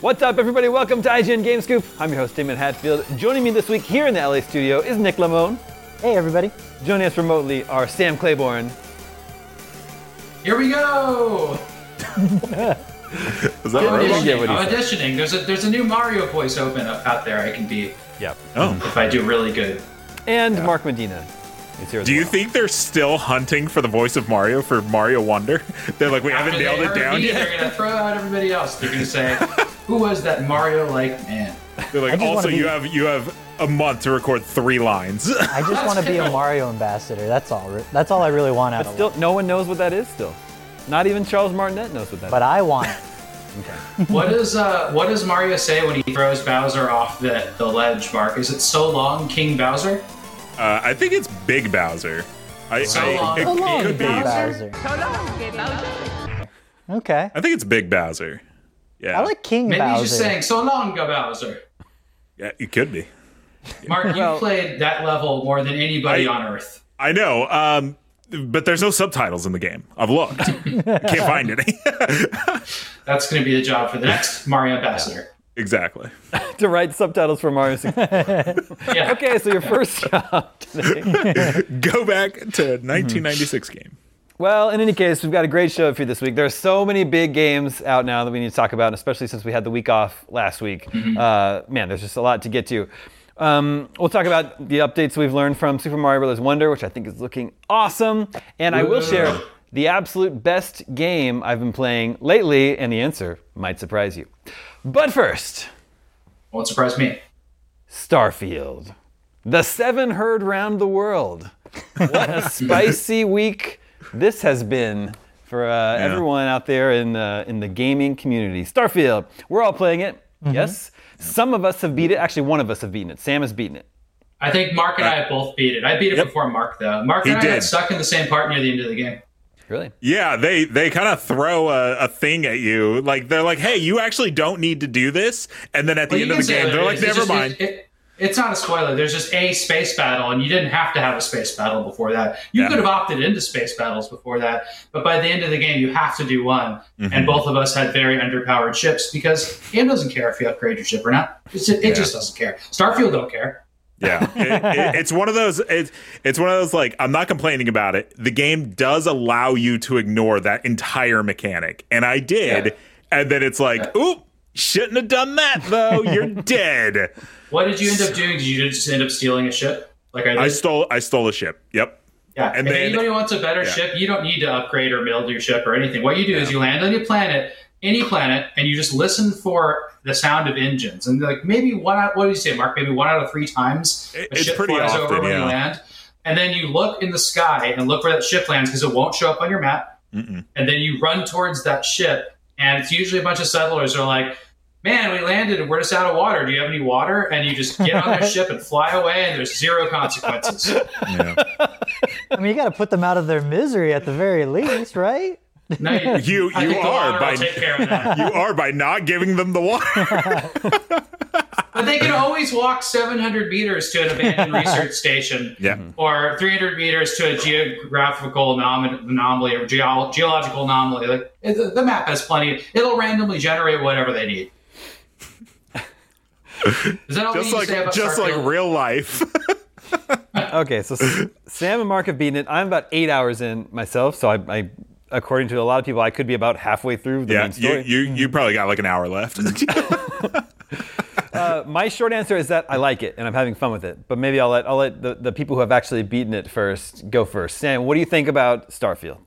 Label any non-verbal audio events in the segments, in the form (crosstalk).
What's up, everybody? Welcome to IGN Game Scoop. I'm your host, Daemon Hatfield. Joining me this week here in the LA studio is Nick Limon. Hey, everybody. Joining us remotely are Sam Claiborn. Here we go. (laughs) Is that I'm right? didn't auditioning. what I'm auditioning. There's a there's a new Mario voice open up out there. I can be Yep. Oh. if I do really good. And Mark Medina is here as Do you well. think they're still hunting for the voice of Mario for Mario Wonder? (laughs) They're like, we haven't After nailed it down me, yet. They're gonna throw out everybody else. They're gonna say, (laughs) "Who was that Mario-like man?" They're like, also, be- you have you have a month to record three lines. (laughs) I just want to be a Mario ambassador. That's all. That's all I really want out But of still, life. no one knows what that is still. Not even Charles Martinet knows what that But is. I want (laughs) okay. what does uh what does Mario say when he throws Bowser off the the ledge? Mark, is it so long, King Bowser? Uh, I think it's Big Bowser. I, So I, long, it Big could be. Bowser. Bowser. Okay. I think it's Big Bowser. Yeah, I like King Maybe Bowser. he's just saying, "So long, go Bowser." yeah, it could be. Mark, Well- you played that level more than anybody I- on Earth. I know, um, but there's no subtitles in the game. I've looked, can't find any. (laughs) That's gonna be the job for the next Mario ambassador. exactly. (laughs) to write subtitles for Mario (laughs) Yeah. okay, so your first job today. Go back to 1996 game. Well, in any case, we've got a great show for you this week. There are so many big games out now that we need to talk about, and especially since we had the week off last week. Uh, man, there's just a lot to get to. Um, we'll talk about the updates we've learned from Super Mario Bros. Wonder, which I think is looking awesome. And I will share the absolute best game I've been playing lately, and the answer might surprise you. But first, Won't surprise me. Starfield. The seven heard round the world. What a (laughs) spicy week this has been for uh, everyone out there in uh, in the gaming community. Starfield. We're all playing it. Yes. Some of us have beat it. Actually, one of us have beaten it. Sam has beaten it. I think Mark and I have both beat it. I beat it before Mark, though. Mark He and I got stuck in the same part near the end of the game. Really? Yeah, they they kind of throw a, a thing at you. Like they're like, "Hey, you actually don't need to do this." And then at the Well, end of the game, they're like, "Never just- mind." it- it- it's not a spoiler. There's just a space battle, and you didn't have to have a space battle before that. You Yeah. could have opted into space battles before that, but by the end of the game, you have to do one. Mm-hmm. And both of us had very underpowered ships because game doesn't care if you upgrade your ship or not. It's it just doesn't care. Starfield don't care. Yeah, (laughs) It- it- it's one of those. It's it's one of those like I'm not complaining about it. The game does allow you to ignore that entire mechanic, and I did. Yeah. And then it's like, "Oop, shouldn't have done that though. You're (laughs) dead." What did you end up doing? Did you just end up stealing a ship? Like I did? I stole I stole a ship. Yep. Yeah, And if then- anybody wants a better yeah. ship, you don't need to upgrade or build your ship or anything. What you do is you land on your planet, any planet and you just listen for the sound of engines, and like maybe one out, what do you say, Mark? Maybe one out of three times a It's ship pretty flies over often, when you land, and then you look in the sky and look where that ship lands because it won't show up on your map, Mm-mm. and then you run towards that ship, and it's usually a bunch of settlers who are like. Man, we landed and we're just out of water. Do you have any water? And you just get on their ship and fly away, and there's zero consequences. (laughs) Yeah. I mean, you got to put them out of their misery at the very least, right? No, You- I you are by- take care of that. (laughs) you are by not giving them the water. (laughs) But they can always walk 700 meters to an abandoned (laughs) research station yeah. or 300 meters to a geographical anom- anomaly or geo- geological anomaly. Like it- the, the map has plenty. It'll randomly generate whatever they need. Is that all Just like need to say about just like real life. (laughs) (laughs) Okay, so Sam and Mark have beaten it. I'm about eight hours in myself, so I, I according to a lot of people, I could be about halfway through the yeah, main you, you you probably got like an hour left. Uh, my short answer is that I like it and I'm having fun with it. But maybe I'll let I'll let the, the people who have actually beaten it first go first. Sam, what do you think about Starfield?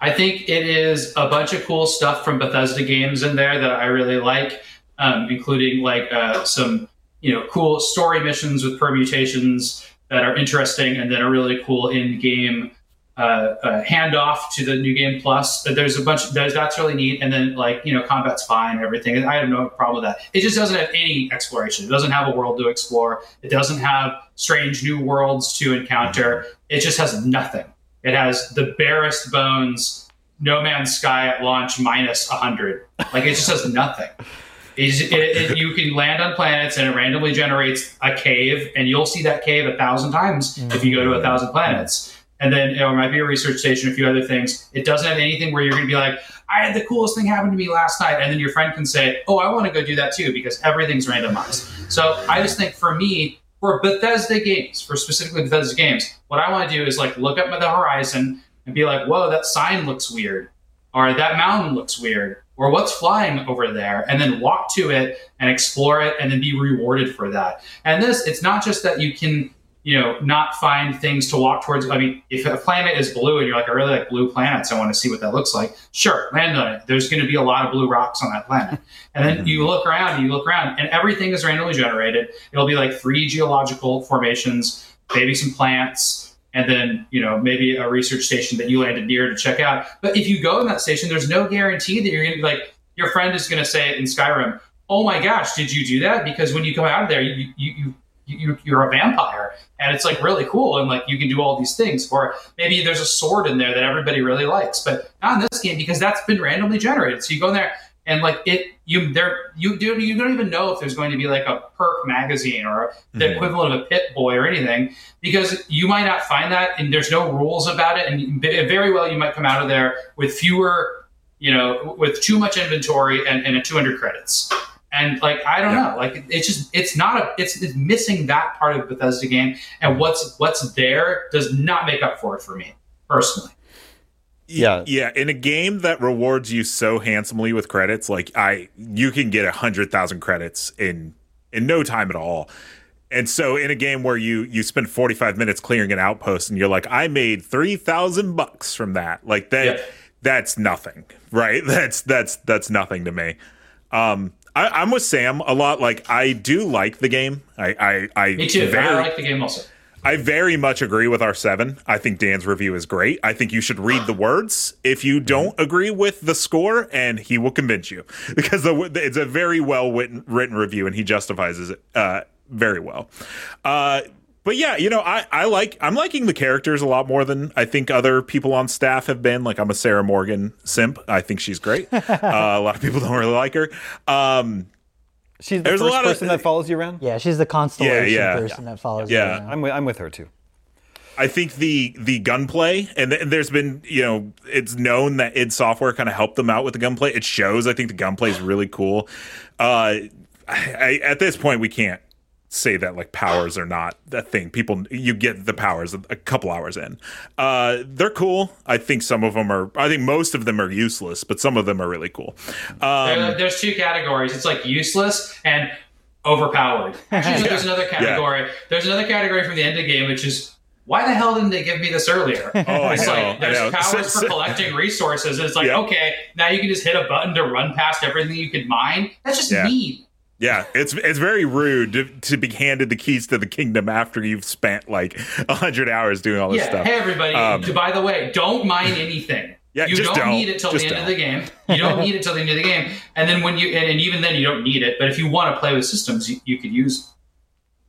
I think it is a bunch of cool stuff from Bethesda games in there that I really like, um, including like uh, some you know cool story missions with permutations that are interesting, and then a really cool in-game uh, uh, handoff to the new game plus. But There's a bunch. There's, that's really neat, and then like you know combat's fine, and everything. I have no problem with that. It just doesn't have any exploration. It doesn't have a world to explore. It doesn't have strange new worlds to encounter. It just has nothing. It has the barest bones, No Man's Sky at launch minus 100. Like it just has nothing. It, it, you can land on planets and it randomly generates a cave, and you'll see that cave a thousand times if you go to a thousand planets. And then it might be a research station, a few other things. It doesn't have anything where you're going to be like, I had the coolest thing happen to me last night. And then your friend can say, Oh, I want to go do that too, because everything's randomized. So I just think for me, for Bethesda games, for specifically Bethesda games, what I want to do is like look up at the horizon and be like, whoa, that sign looks weird, or that mountain looks weird, or what's flying over there, and then walk to it and explore it and then be rewarded for that. And this, it's not just that you can, you know, not find things to walk towards. I mean, if a planet is blue and you're like, I really like blue planets, I want to see what that looks like. Sure, land on it. There's going to be a lot of blue rocks on that planet. And then you look around you look around, and everything is randomly generated. It'll be like three geological formations, maybe some plants, and then you know maybe a research station that you landed near to check out. But if you go in that station, there's no guarantee that you're going to be like your friend is going to say in Skyrim, "Oh my gosh, did you do that?" Because when you come out of there, you you you you, you're a vampire. And it's like really cool and like you can do all these things. Or maybe there's a sword in there that everybody really likes but not in this game because that's been randomly generated. So you go in there and like it you there you do you don't even know if there's going to be like a perk magazine or the Mhm. equivalent of a Pip-Boy or anything because you might not find that and there's no rules about it and very well you might come out of there with fewer you know with too much inventory and, and a 200 credits and like I don't know, like it's just it's not a it's, it's missing that part of Bethesda game, and what's what's there does not make up for it for me personally. Yeah. yeah. In a game that rewards you so handsomely with credits, like I, you can get a hundred thousand credits in in no time at all. And so, in a game where you you spend forty five minutes clearing an outpost, and you're like, I made three thousand bucks from that, like that. Yeah. That's nothing, right? (laughs) That's that's that's nothing to me. Um, I, I'm with Sam a lot. Like I do like the game. I I, I Me too. very I like the game also. I very much agree with our seven. I think Dan's review is great. I think you should read the words if you don't agree with the score, and he will convince you (laughs) because the, it's a very well written, written review, and he justifies it uh, very well. Uh, but yeah, you know, I, I like I'm liking the characters a lot more than I think other people on staff have been. Like I'm a Sarah Morgan simp. I think she's great. (laughs) uh, a lot of people don't really like her. Um, She's the There's a first lot of- person that follows you around. Yeah, she's the constellation yeah. yeah, person that follows Yeah. you. around. I'm with, I'm with her too. I think the the gunplay and, th- and there's been you know it's known that id Software kind of helped them out with the gunplay. It shows. I think the gunplay is really cool. Uh, I, I, at this point, we can't say that like powers are not that thing. People, you get the powers a couple hours in. Uh, they're cool. I think some of them are. I think most of them are useless, but some of them are really cool. Um, There- there's two categories. It's like useless and overpowered. Actually, (laughs) there's another category. There's another category from the end of the game, which is why the hell didn't they give me this earlier? (laughs) Oh, I It's know. like there's know. (laughs) powers for collecting resources. and It's like Yeah. okay, now you can just hit a button to run past everything you could mine. That's just Yeah. mean. Yeah, it's it's very rude to, to be handed the keys to the kingdom after you've spent like a hundred hours doing all this Yeah. stuff. Hey everybody. Um, by the way, don't mine anything. Yeah, you don't, don't. need it till Just the end don't. of the game. You don't need it till the end of the game. And then when you and, and even then you don't need it. But if you want to play with systems, you, you could use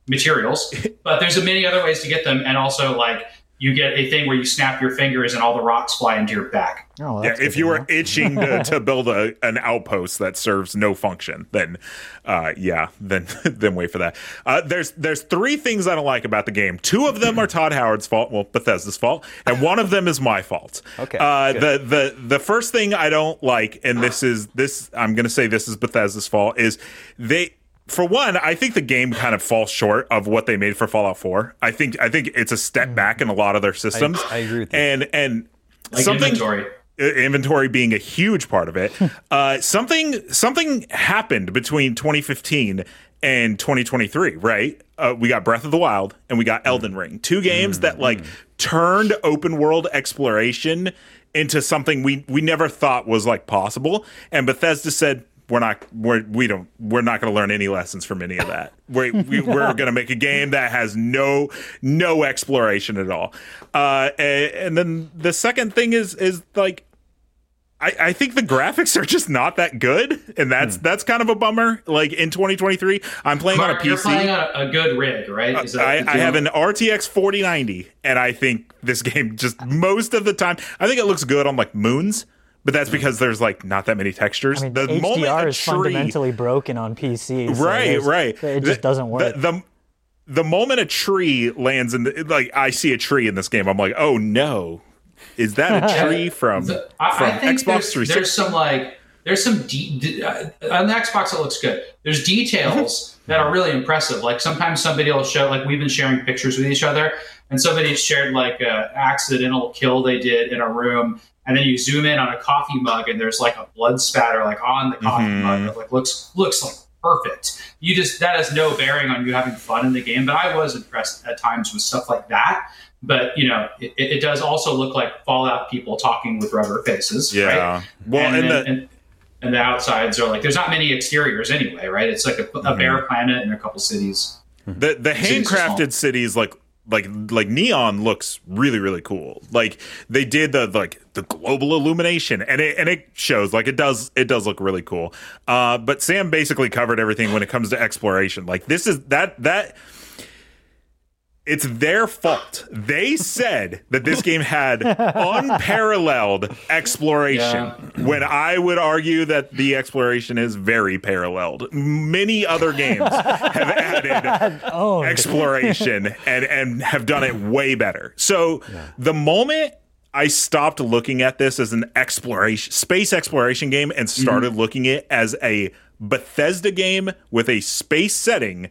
materials. (laughs) but there's a many other ways to get them, and also like you get a thing where you snap your fingers and all the rocks fly into your back. Oh, Yeah, if you were know. (laughs) itching to, to build a, an outpost that serves no function, then uh, yeah, then (laughs) then wait for that. Uh, there's there's three things I don't like about the game. Two of them are Todd Howard's fault, well Bethesda's fault, and one of them is my fault. Okay, Uh, the the the first thing I don't like, and this is this I'm gonna say this is Bethesda's fault, is they. For one, I think the game kind of falls short of what they made for Fallout 4. I think I think it's a step back in a lot of their systems. Mm. I agree with you. And and Like something inventory. uh, inventory being a huge part of it. (laughs) uh, something something happened between 2015 and 2023, right? Uh, we got Breath of the Wild and we got Elden Ring, two games that like turned open world exploration into something we we never thought was like possible. And Bethesda said. We're not. We're we don't. We're not going to learn any lessons from any of that. We're we, we're (laughs) going to make a game that has no no exploration at all. Uh, and, and then the second thing is is like I, I think the graphics are just not that good, and that's that's kind of a bummer. Like in 2023, I'm playing on a Mark, you're playing PC. on a, a good rig, right? Is that I, I have an RTX 4090, and I think this (laughs) game just most of the time, I think it looks good on like moons, but that's because there's like not that many textures. I mean, the moment HDR a is tree, fundamentally broken on PC. so right, right, It The- just doesn't work. The, the the moment a tree lands in the like, I see a tree in this game, I'm like, oh no, is that a (laughs) tree from The- I, from I think Xbox there's, 360? there's some like there's some de- de- uh, on the Xbox it looks good. There's details (laughs) that are really impressive. Like sometimes somebody will show like we've been sharing pictures with each other, and somebody shared like a accidental kill they did in a room, and then you zoom in on a coffee mug and there's like a blood spatter like on the coffee Mhm. mug that like looks looks like perfect. You just that has no bearing on you having fun in the game, but I was impressed at times with stuff like that. But you know, it, it does also look like Fallout people talking with rubber faces. right? yeah. Well, and, and, then- the and, and the outsides are like there's not many exteriors anyway, right? It's like a, a Mm-hmm. bare planet and a couple cities. the the cities are small. handcrafted cities like like like neon looks really really cool. Like they did the like the global illumination and it and it shows like it does it does look really cool. Uh but sam basically covered everything when it comes to exploration. Like this is that that it's their fault. They said that this game had (laughs) unparalleled exploration. When I would argue that the exploration is very paralleled. Many other games have added (laughs) oh, exploration and and have done it way better. So the moment I stopped looking at this as an exploration space exploration game and started mm-hmm. looking at it as a Bethesda game with a space setting,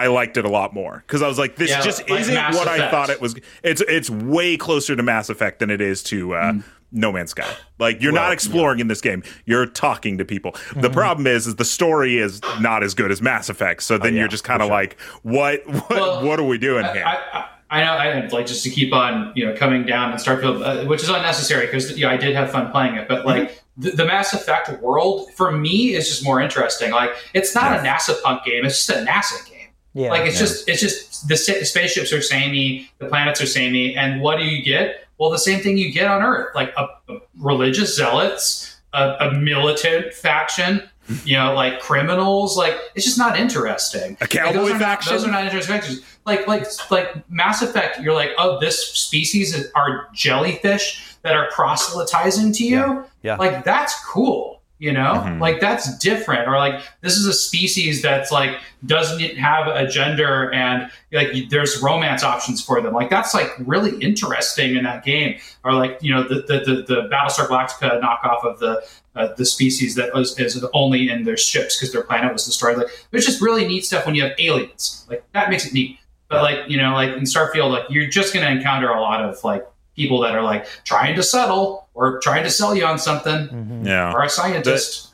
I liked it a lot more because I was like, this Yeah, just like isn't Mass what I thought it was. It's it's way closer to Mass Effect than it is to uh, No Man's Sky. Like you're not exploring in this game; you're talking to people. The problem is, is the story is not as good as Mass Effect. So then yeah, you're just kind of like, what what Well, what are we doing I, here? I, I- I know, I like just to keep on, you know, coming down and Starfield, uh, which is unnecessary because yeah, I did have fun playing it, but like the, the Mass Effect world for me is just more interesting. Like it's not a NASA punk game; it's just a NASA game. Yeah. like it's just it's just the spaceships are samey, the planets are samey, and what do you get? Well, the same thing you get on Earth, like a, a religious zealots, a, a militant faction, you know, like criminals. Like it's just not interesting. A Like, cowboy those are not- faction? those are not interesting factions. Like like like Mass Effect. You're like, oh, this species are jellyfish that are proselytizing to you. Yeah. Yeah. Like that's cool. You know, Mhm. like that's different. Or like this is a species that's like doesn't have a gender and like there's romance options for them. Like that's like really interesting in that game. Or like you know the the the, the Battlestar Galactica knockoff of the uh, the species that was is only in their ships because their planet was destroyed. Like there's just really neat stuff when you have aliens. Like that makes it neat. But like you know, like in Starfield, like you're just going to encounter a lot of like people that are like trying to settle or trying to sell you on something Mhm. yeah. or a scientist.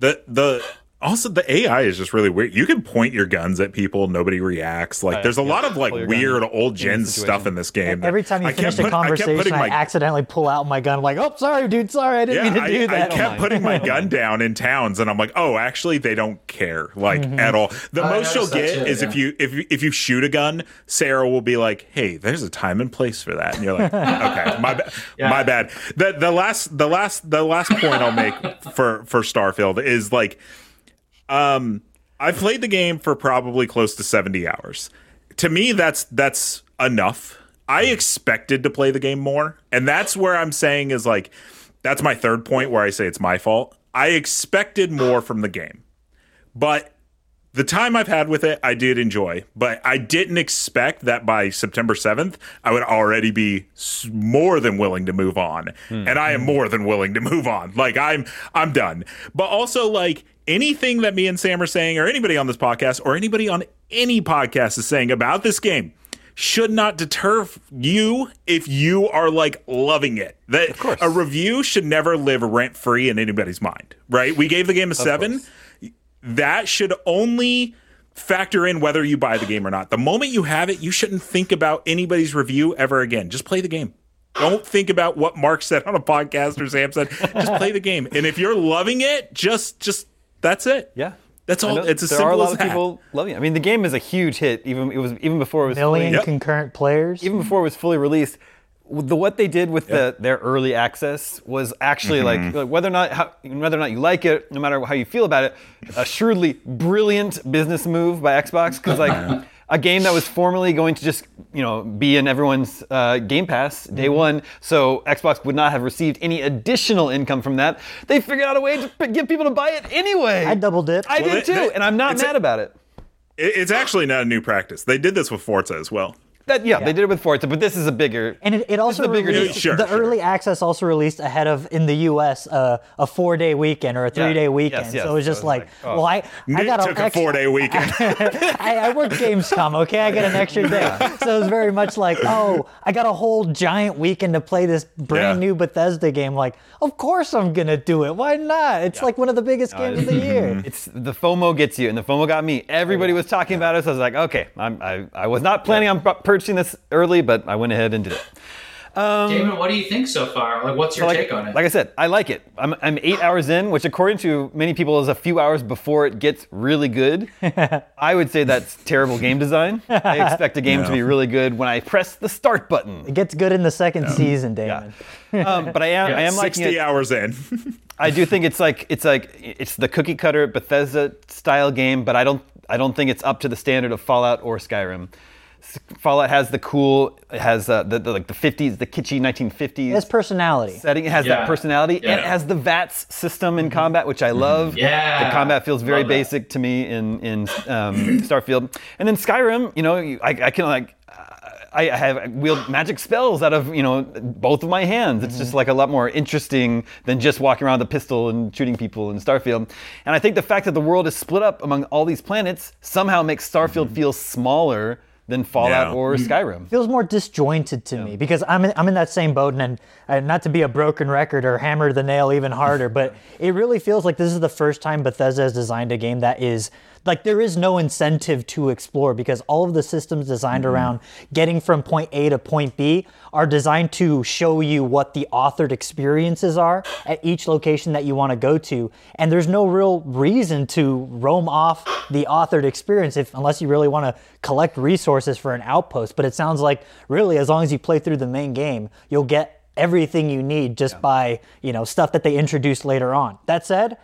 the the Also, the AI is just really weird. You can point your guns at people, nobody reacts. Like, there's a lot of like Pull your gun weird old any gen stuff in this game. that Every time you I finish kept a put- conversation, I, my- accidentally pull out my gun. I'm like, oh, sorry, dude, sorry, I didn't Yeah, mean to do I, that. I kept mind. putting my (laughs) gun down in towns, and I'm like, oh, actually, they don't care like Mm-hmm. at all. The I most you'll get too, is if you if you- if you shoot a gun, Sarah will be like, hey, there's a time and place for that, and you're like, (laughs) okay, my bad, Yeah. my bad. The the last the last the last point I'll make (laughs) for for Starfield is like, um, I've played the game for probably close to 70 hours. To me, that's that's enough. I expected to play the game more, and that's where I'm saying is like that's my third point where I say it's my fault. I expected more from the game. But the time I've had with it, I did enjoy, but I didn't expect that by September 7th, I would already be more than willing to move on. And I am more than willing to move on. Like I'm I'm done. But also like anything that me and Sam are saying or anybody on this podcast or anybody on any podcast is saying about this game should not deter you if you are like loving it. That a review should never live rent free in anybody's mind, right? We gave the game a 7 that should only factor in whether you buy the game or not. The moment you have it, you shouldn't think about anybody's review ever again. Just play the game. Don't think about what Mark said on a podcast or Sam said. Just play the game. And if you're loving it, just just that's it. Yeah. That's all. know It's as there simple are a lot as of that. people loving it. I mean, the game is a huge hit. Even it was even before it was Million fully, Yep. concurrent players. even before it was fully released. The what they did with the their early access was actually Mm-hmm. like, like whether or not how, whether or not you like it, no matter how you feel about it, a shrewdly brilliant business move by Xbox because like. A game that was formerly going to just, you know, be in everyone's uh, Game Pass day Mm-hmm. one, so Xbox would not have received any additional income from that. They figured out a way to p- get people to buy it anyway. I double dipped. I Well, did too, they- and I'm not it's a- mad about it. It- It's actually not a new practice. They did this with Forza as well. That yeah, they did it with Forza, but this is a bigger. And it, it also the bigger released. Sure, the sure. early access also released ahead of in the U.S. Uh, a four day weekend or a three day Yes, weekend. yes. so it was just it was like, like, oh. well, I I got took a four day weekend. (laughs) I, I work Gamescom, okay? I get an extra (laughs) day. So it was very much like, oh, I got a whole giant weekend to play this brand Yeah. new Bethesda game. Like, of course I'm gonna do it. Why not? It's like one of the biggest games of the (laughs) year. It's the FOMO gets you, and the FOMO got me. Everybody was talking about it, so I was like, okay, I'm, I, I was not planning on pu- purchasing this early, but I went ahead and did it. Daemon, what do you think so far? Like, what's your like, take on it? like I said, I like it. I'm, I'm eight hours in, which according to many people is a few hours before it gets really good. (laughs) I would say that's terrible game design. I expect a game to be really good when I press the start button. It gets good in the second season, Daemon. (laughs) Um, but I am, I am liking 60 it. hours in. I do think it's like it's like it's the cookie cutter Bethesda style game, but I don't I don't think it's up to the standard of Fallout or Skyrim. S- Fallout has the cool, it has uh, the, the like the 50s, the kitschy 1950s It has personality. setting. It has Yeah. that personality, and it has the VATS system in combat, which I love. Yeah. the combat feels very Love that. basic to me in in um, Starfield, and then Skyrim. You know, I, I can like. I I have wield magic spells out of you know both of my hands. It's just like a lot more interesting than just walking around with a pistol and shooting people in Starfield. And I think the fact that the world is split up among all these planets somehow makes Starfield feel smaller than Fallout Yeah. or mm. Skyrim. feels more disjointed to me because I'm in, I'm in that same boat and, and not to be a broken record or hammer the nail even harder, (laughs) but it really feels like this is the first time Bethesda has designed a game that is like there is no incentive to explore because all of the systems designed mm-hmm. around getting from point A to point B are designed to show you what the authored experiences are at each location that you want to go to. And there's no real reason to roam off the authored experience if unless you really want to collect resources for an outpost. But it sounds like really as long as you play through the main game you'll get everything you need just by you know stuff that they introduced later on. That said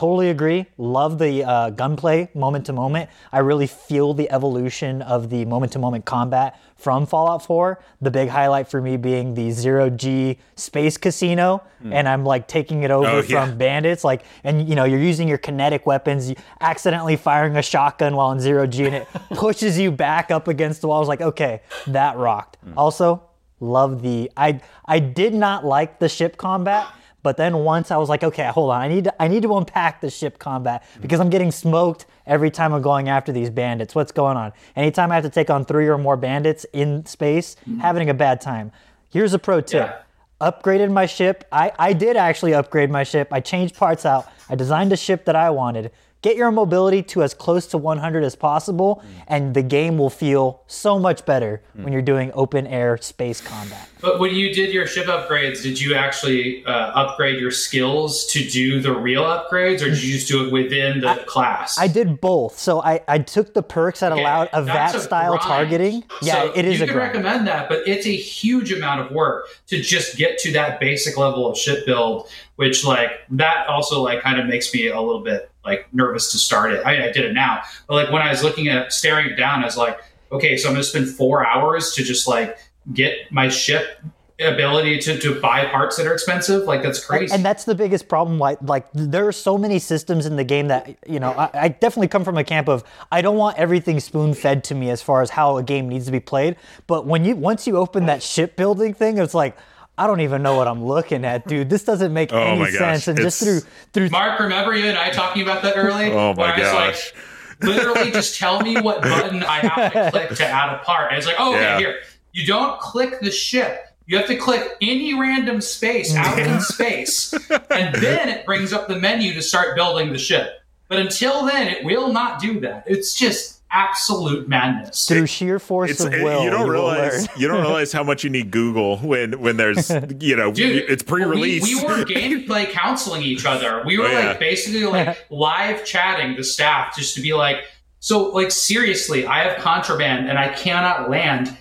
Totally agree. Love the uh, gunplay moment to moment. I really feel the evolution of the moment to moment combat from Fallout 4. The big highlight for me being the zero G space casino, and I'm like taking it over Oh, yeah. from bandits. Like, and you know, you're using your kinetic weapons, accidentally firing a shotgun while in zero G, and it (laughs) pushes you back up against the wall. I was like, okay, that rocked. Also, love the. I I did not like the ship combat. But then once I was like, okay, hold on, I need to, I need to unpack the ship combat mm-hmm. because I'm getting smoked every time I'm going after these bandits. What's going on? Anytime I have to take on three or more bandits in space, mm-hmm. having a bad time. Here's a pro tip. Upgraded my ship. I, I did actually upgrade my ship. I changed parts out. I designed a ship that I wanted. Get your mobility to as close to 100 as possible, and the game will feel so much better when you're doing open air space combat. But when you did your ship upgrades, did you actually uh, upgrade your skills to do the real upgrades, or did you just do it within the class? I did both. So I, I took the perks that Okay, allowed a that's VAT style grind. targeting. Yeah, So it is you a can grind. recommend that, but it's a huge amount of work to just get to that basic level of ship build, which like that also like kind of makes me a little bit like nervous to start it. I I did it now, but like when I was looking at staring it down, I was like, okay, so I'm gonna spend four hours to just like get my ship ability to, to buy parts that are expensive. Like that's crazy. And that's the biggest problem. Like, like there are so many systems in the game that you know. I, I definitely come from a camp of I don't want everything spoon fed to me as far as how a game needs to be played. But when you once you open that ship building thing, it's like I don't even know what I'm looking at, dude. This doesn't make (laughs) Oh any sense. And just through through Mark, remember you and I talking about that early? Oh my Where I like, gosh. literally just tell me what (laughs) button I have to click to add a part. And it's like, oh, okay, Yeah. here. You don't click the ship. You have to click any random space out in (laughs) space, and then it brings up the menu to start building the ship. But until then, it will not do that. It's just absolute madness. through sheer force It's, of it- will, you don't will realize you don't realize how much you need Google when when there's (laughs) you know Dude, it's pre-release. We, we were gameplay (laughs) counseling each other. We were Oh, yeah. like basically like (laughs) live chatting the staff just to be like, so like seriously, I have contraband and I cannot land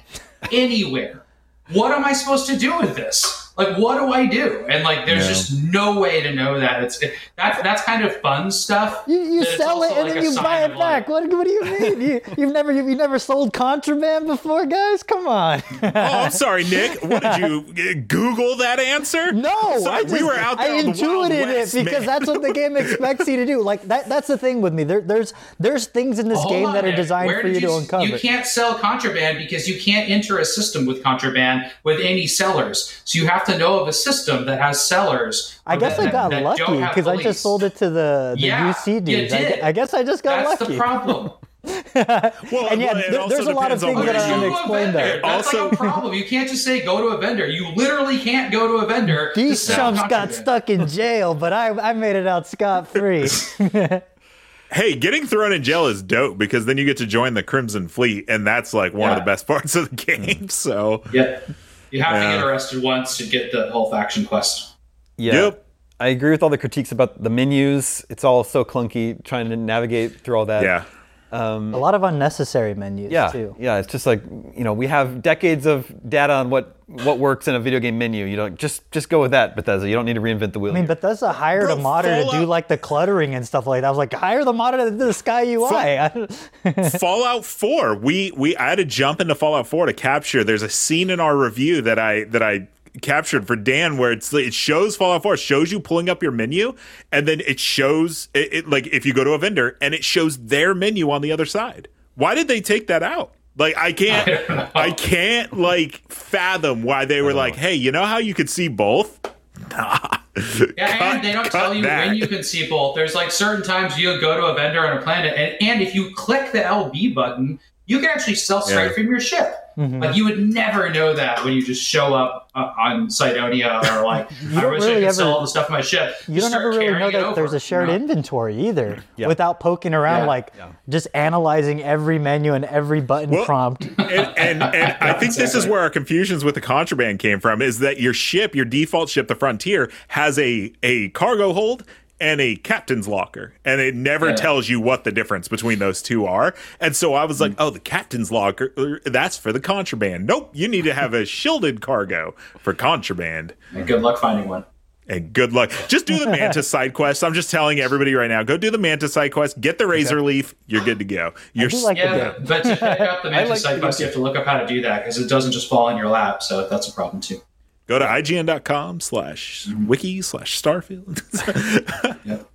anywhere. What am I supposed to do with this? Like, what do I do? And like, there's Yeah. just no way to know that. It's it, that's that's kind of fun stuff. You, you sell it and like, then you buy it back. like- What, what do you mean? You, you've never you've never sold contraband before, guys? Come on. oh, I'm (laughs) sorry, Nick. What did you uh, Google that answer? No, Sorry, I just, we were out there I the Wild intuited West, it because man. that's what the game expects you to do. Like that, that's the thing with me. There, there's there's things in this Hold game on that are designed Where for did you to uncover. You can't sell contraband because you can't enter a system with contraband with any sellers. So you have to know of a system that has sellers. I guess that- I got that lucky because I just sold it to the, the Yeah, UC you dudes. I, I guess I just got That's lucky. the problem. (laughs) Well, and yeah, well, there- there's a lot of things that are you- Go to a unexplained there. That's Also- like a problem. You can't just say go to a vendor. You literally can't go to a vendor. These chumps got stuck in jail, but I, I made it out scot free. (laughs) Hey, getting thrown in jail is dope because then you get to join the Crimson Fleet, and that's like one of the best parts of the (laughs) game. So, Yeah. You have to get arrested once to get the whole faction quest. Yeah. Yep. I agree with all the critiques about the menus. It's all so clunky trying to navigate through all that. yeah, Um, a lot of unnecessary menus Yeah, too. yeah. It's just like you know we have decades of data on what what works in a video game menu. You don't just just go with that, Bethesda. You don't need to reinvent the wheel. I mean, here. Bethesda hired Bro, a modder to do like the cluttering and stuff like that. I was like, hire the modder to do the Sky UI. (laughs) Fallout 4. We we I had to jump into Fallout 4 to capture. There's a scene in our review that I that I captured for Dan where it's it shows Fallout 4, shows you pulling up your menu, and then it shows it, it like if you go to a vendor and it shows their menu on the other side. Why did they take that out? Like I can't (laughs) I, can't like fathom why they were like, hey, you know how you could see both? (laughs) Nah. Yeah, and they don't tell you that. when you can see both. There's like certain times you go to a vendor on a planet, and, and if you click the LB button, you can actually sell straight Yeah. from your ship. Mm-hmm. Like you would never know that when you just show up uh, on Cydonia or (laughs) like I don't wish really I could ever- sell all the stuff in my ship. you don't ever really know carrying it that there's a shared you know? inventory either (laughs) Yeah. without poking around Yeah. like just analyzing every menu and every button Well- prompt. and, and, and (laughs) I think this is where our confusions with the contraband came from is that your ship, your default ship, the Frontier, has a, a cargo hold and a captain's locker. And it never Yeah. tells you what the difference between those two are. And so I was like, Hmm. oh, the captain's locker, uh, that's for the contraband. Nope, you need to have a (laughs) shielded cargo for contraband. And good luck finding one. And good luck. Just do the Mantis (laughs) side quest. I'm just telling everybody right now, go do the Mantis side quest, get the Razor Leaf, you're good to go. You're do like the Yeah, game. but, but to pick up the (laughs) Mantis like side quest, you have to look up how to do that because it doesn't just fall in your lap. So that's a problem too. Go to ign.com slash wiki slash starfield.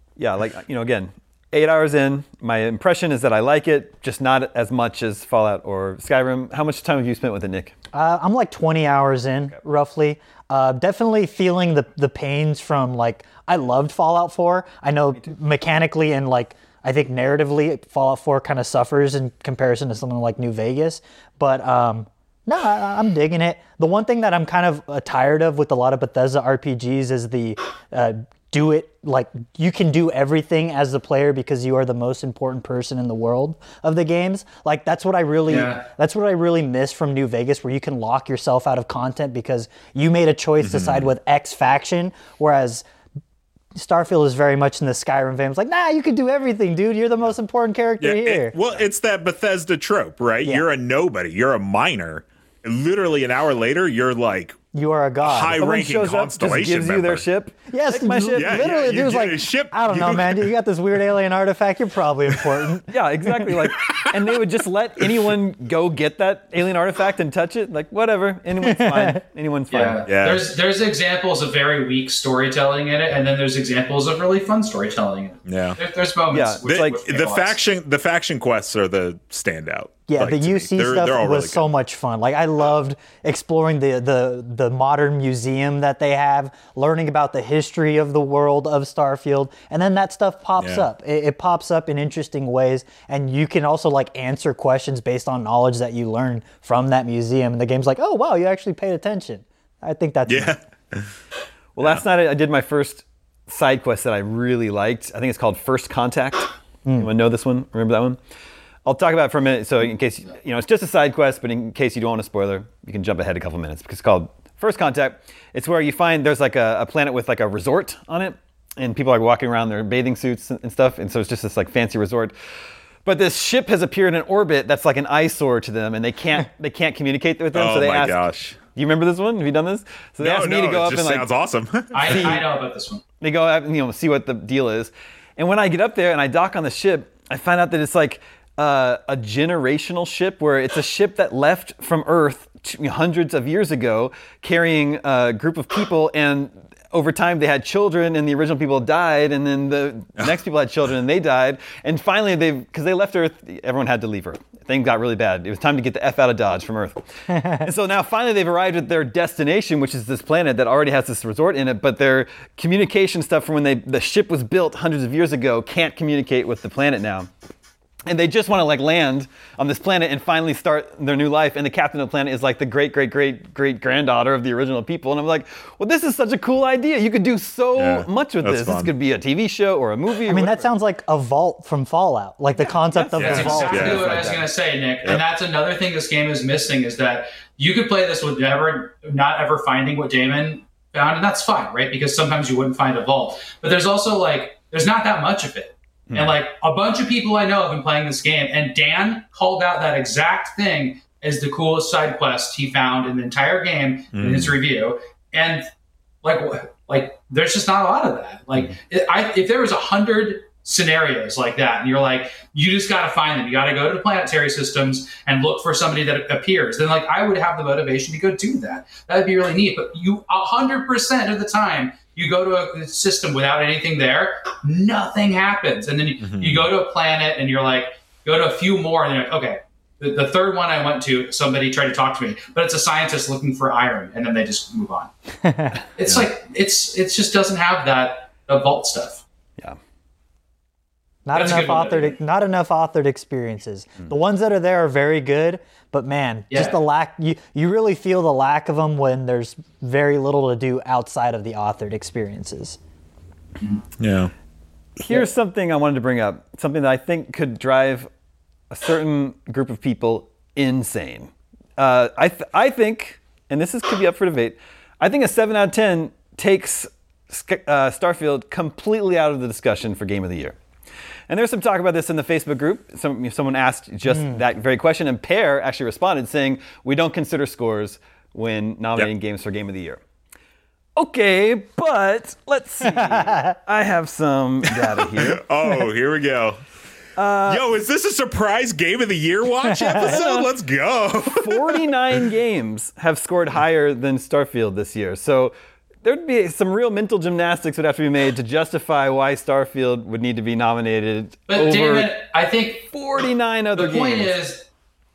(laughs) yeah, like you know, again, eight hours in, my impression is that I like it, just not as much as Fallout or Skyrim. How much time have you spent with it, Nick? Uh, I'm like 20 hours in, roughly. Uh, definitely feeling the the pains from like I loved Fallout 4. I know mechanically and like I think narratively, Fallout 4 kind of suffers in comparison to something like New Vegas. But um, no, I'm digging it. The one thing that I'm kind of uh, tired of with a lot of Bethesda RPGs is the uh, do it like you can do everything as the player because you are the most important person in the world of the games. Like that's what I really Yeah. that's what I really miss from New Vegas where you can lock yourself out of content because you made a choice to side with X faction whereas Starfield is very much in the Skyrim vein. It's like, nah, you can do everything, dude. You're the most important character Yeah, here. it- well, it's that Bethesda trope, right? Yeah. You're a nobody. You're a minor. Literally an hour later, you're like you are a god. high Someone ranking shows up, just constellation gives member. you their ship. Yes, Take my ship. Yeah, literally, yeah, dude was like, a ship, I don't you know, man. You (laughs) got this weird alien artifact. You're probably important. (laughs) Yeah, exactly. Like, and they would just let anyone go get that alien artifact and touch it. Like, whatever. Anyone's (laughs) fine. Anyone's fine. Yeah. Yeah. There's there's examples of very weak storytelling in it, and then there's examples of really fun storytelling in it. Yeah. There, there's moments. Yeah, with, The, with the Pixel faction the faction quests are the standout. Yeah, like, the to me. UC They're- stuff they're was really so much fun. Like I loved exploring the, the the modern museum that they have, learning about the history of the world of Starfield, and then that stuff pops Yeah. up. It, it pops up in interesting ways, and you can also like answer questions based on knowledge that you learn from that museum. And the game's like, oh wow, you actually paid attention. I think that's Yeah. (laughs) Well, last night I did my first side quest that I really liked. I think it's called First Contact. Hmm. Anyone know this one? Remember that one? I'll talk about it for a minute. So mm-hmm. in case you know, it's just a side quest, but in case you don't want a spoiler, you can jump ahead a couple minutes because it's called First Contact. It's where you find there's like a, a planet with like a resort on it, and people are walking around in their bathing suits and and stuff, and so it's just this like fancy resort. But this ship has appeared in orbit that's like an eyesore to them, and they can't (laughs) they can't communicate with them. Oh so they my ask, gosh. Do you remember this one? Have you done this? So they No, asked me no, to go it up just and like sounds awesome. (laughs) I, I know about this one. they go out and you know see what the deal is and when i get up there and i dock on the ship i find out that it's like uh, a generational ship where it's a ship that left from earth t- hundreds of years ago carrying a group of people and over time they had children and the original people died and then the next people had children and they died. And finally they because they left earth everyone had to leave earth. Things got really bad. It was time to get the f out of dodge from earth. (laughs) And so now finally they've arrived at their destination which is this planet that already has this resort in it but their communication stuff from when they the ship was built hundreds of years ago can't communicate with the planet now and they just want to like land on this planet and finally start their new life and the captain of the planet is like the great great great great granddaughter of the original people and i'm like well this is such a cool idea you could do so Yeah, much with that's this this could be a tv show or a movie I mean, that sounds like a vault from Fallout, like the concept of That's the vault. exactly Yeah. what I was going to say, Nick. And that's another thing this game is missing is that you could play this with never, not ever finding what Daemon found, and that's fine, right? Because sometimes you wouldn't find a vault. But there's also like, there's not that much of it. And hmm. like a bunch of people I know have been playing this game, and Dan called out that exact thing as the coolest side quest he found in the entire game in his hmm. review. And like, like there's just not a lot of that. Like, it- I, if there was a hundred scenarios like that, and you're like, you just got to find them. You got to go to the planetary systems and look for somebody that appears. Then, like, I would have the motivation to go do that. That'd be really neat. But you, a hundred percent of the time, you go to a system without anything there, nothing happens. And then you, you go to a planet and you're like, go to a few more, and you're like, okay. The, the third one I went to, somebody tried to talk to me, but it's a scientist looking for iron, and then they just move on. (laughs) It's like it's it just doesn't have that uh, vault stuff. Yeah Not That's enough good one, authored, not enough authored experiences. The ones that are there are very good, but man, just the lack. You you really feel the lack of them when there's very little to do outside of the authored experiences. yeah. Here's something I wanted to bring up, something that I think could drive a certain group of people insane. Uh, I, th- I think, and this is, could be up for debate, I think a 7 out of 10 takes uh, Starfield completely out of the discussion for Game of the Year. And there's some talk about this in the Facebook group. Some, someone asked just that very question, and Pear actually responded saying, We don't consider scores when nominating Yep. games for Game of the Year. Okay, but let's see. (laughs) I have some data here. (laughs) Oh, here we go. (laughs) Uh, Yo, is this a surprise game of the year watch episode? Let's go. 49 games have scored higher than Starfield this year. So there'd be some real mental gymnastics would have to be made to justify why Starfield would need to be nominated But over damn it, I think 49 other the point games. is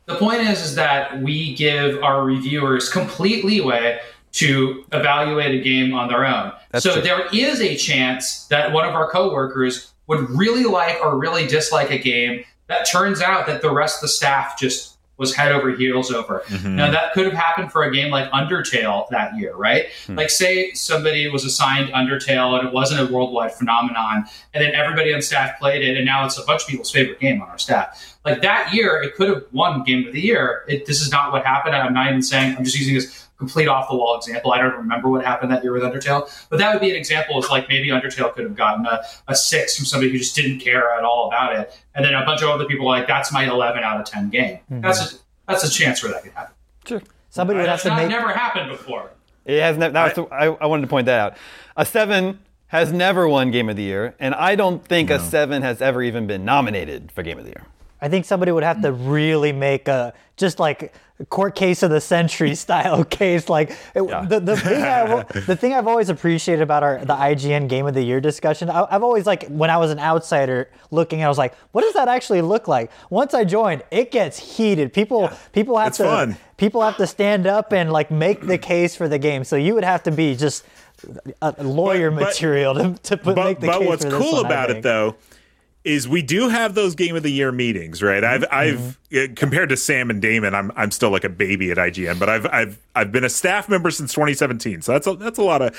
the point is is that we give our reviewers complete leeway to evaluate a game on their own. That's so true. there is a chance that one of our coworkers would really like or really dislike a game that turns out that the rest of the staff just was head over heels over. Mm-hmm. Now that could have happened for a game like Undertale that year, right? Hmm. Like say somebody was assigned Undertale and it wasn't a worldwide phenomenon, and then everybody on staff played it, and now it's a bunch of people's favorite game on our staff. Like that year, it could have won Game of the Year. It, this is not what happened. I'm not even saying. I'm just using this complete off the wall example. I don't remember what happened that year with Undertale, but that would be an example of like maybe Undertale could have gotten a, a six from somebody who just didn't care at all about it, and then a bunch of other people were like that's my 11 out of 10 game. Mm-hmm. That's a, that's a chance where that could happen. Sure. Somebody would have That's to not make. never happened before. It has never. I, I wanted to point that out. A seven has never won Game of the Year, and I don't think a seven has ever even been nominated for Game of the Year. I think somebody would have to mm. really make a just like court case of the century (laughs) style case. Like it- the the thing I, (laughs) the thing I've always appreciated about our the IGN Game of the Year discussion. I, I've always like when I was an outsider looking, I was like, what does that actually look like? Once I joined, it gets heated. People people have It's to fun. people have to stand up and like make the case for the game. So you would have to be just uh, a lawyer But- but- material to, to put, but, make the but case what's for this cool one, about it though is we do have those game of the year meetings, right? I've I've uh, compared to Sam and Daemon, I'm I'm still like a baby at IGN, but I've I've I've been a staff member since 2017. So that's a, that's a lot of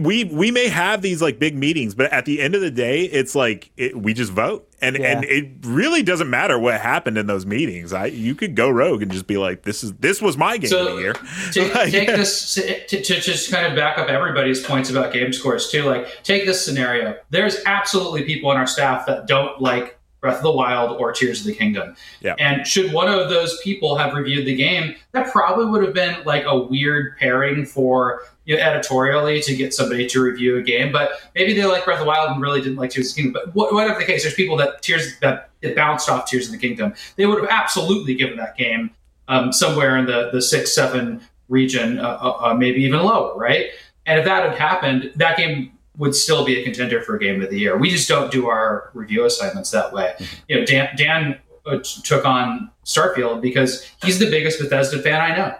we we may have these like big meetings, but at the end of the day, it's like it, we just vote. And and it really doesn't matter what happened in those meetings. I you could go rogue and just be like this is this was my game of the year. (laughs) (laughs) take, Like- take this to, to just kind of back up everybody's points about game scores too. Like take this scenario. There's absolutely people on our staff that don't like Breath of the Wild or Tears of the Kingdom. Yeah. And should one of those people have reviewed the game, that probably would have been like a weird pairing for you know, editorially to get somebody to review a game. But maybe they like Breath of the Wild and really didn't like Tears of the Kingdom. But wh- whatever the case, there's people that Tears that it bounced off Tears of the Kingdom. They would have absolutely given that game um, somewhere in the the six seven region, uh, uh, uh, maybe even lower, right? And if that had happened, that game would still be a contender for Game of the Year. We just don't do our review assignments that way. You know, Dan, Dan uh, took on Starfield because he's the biggest Bethesda fan I know,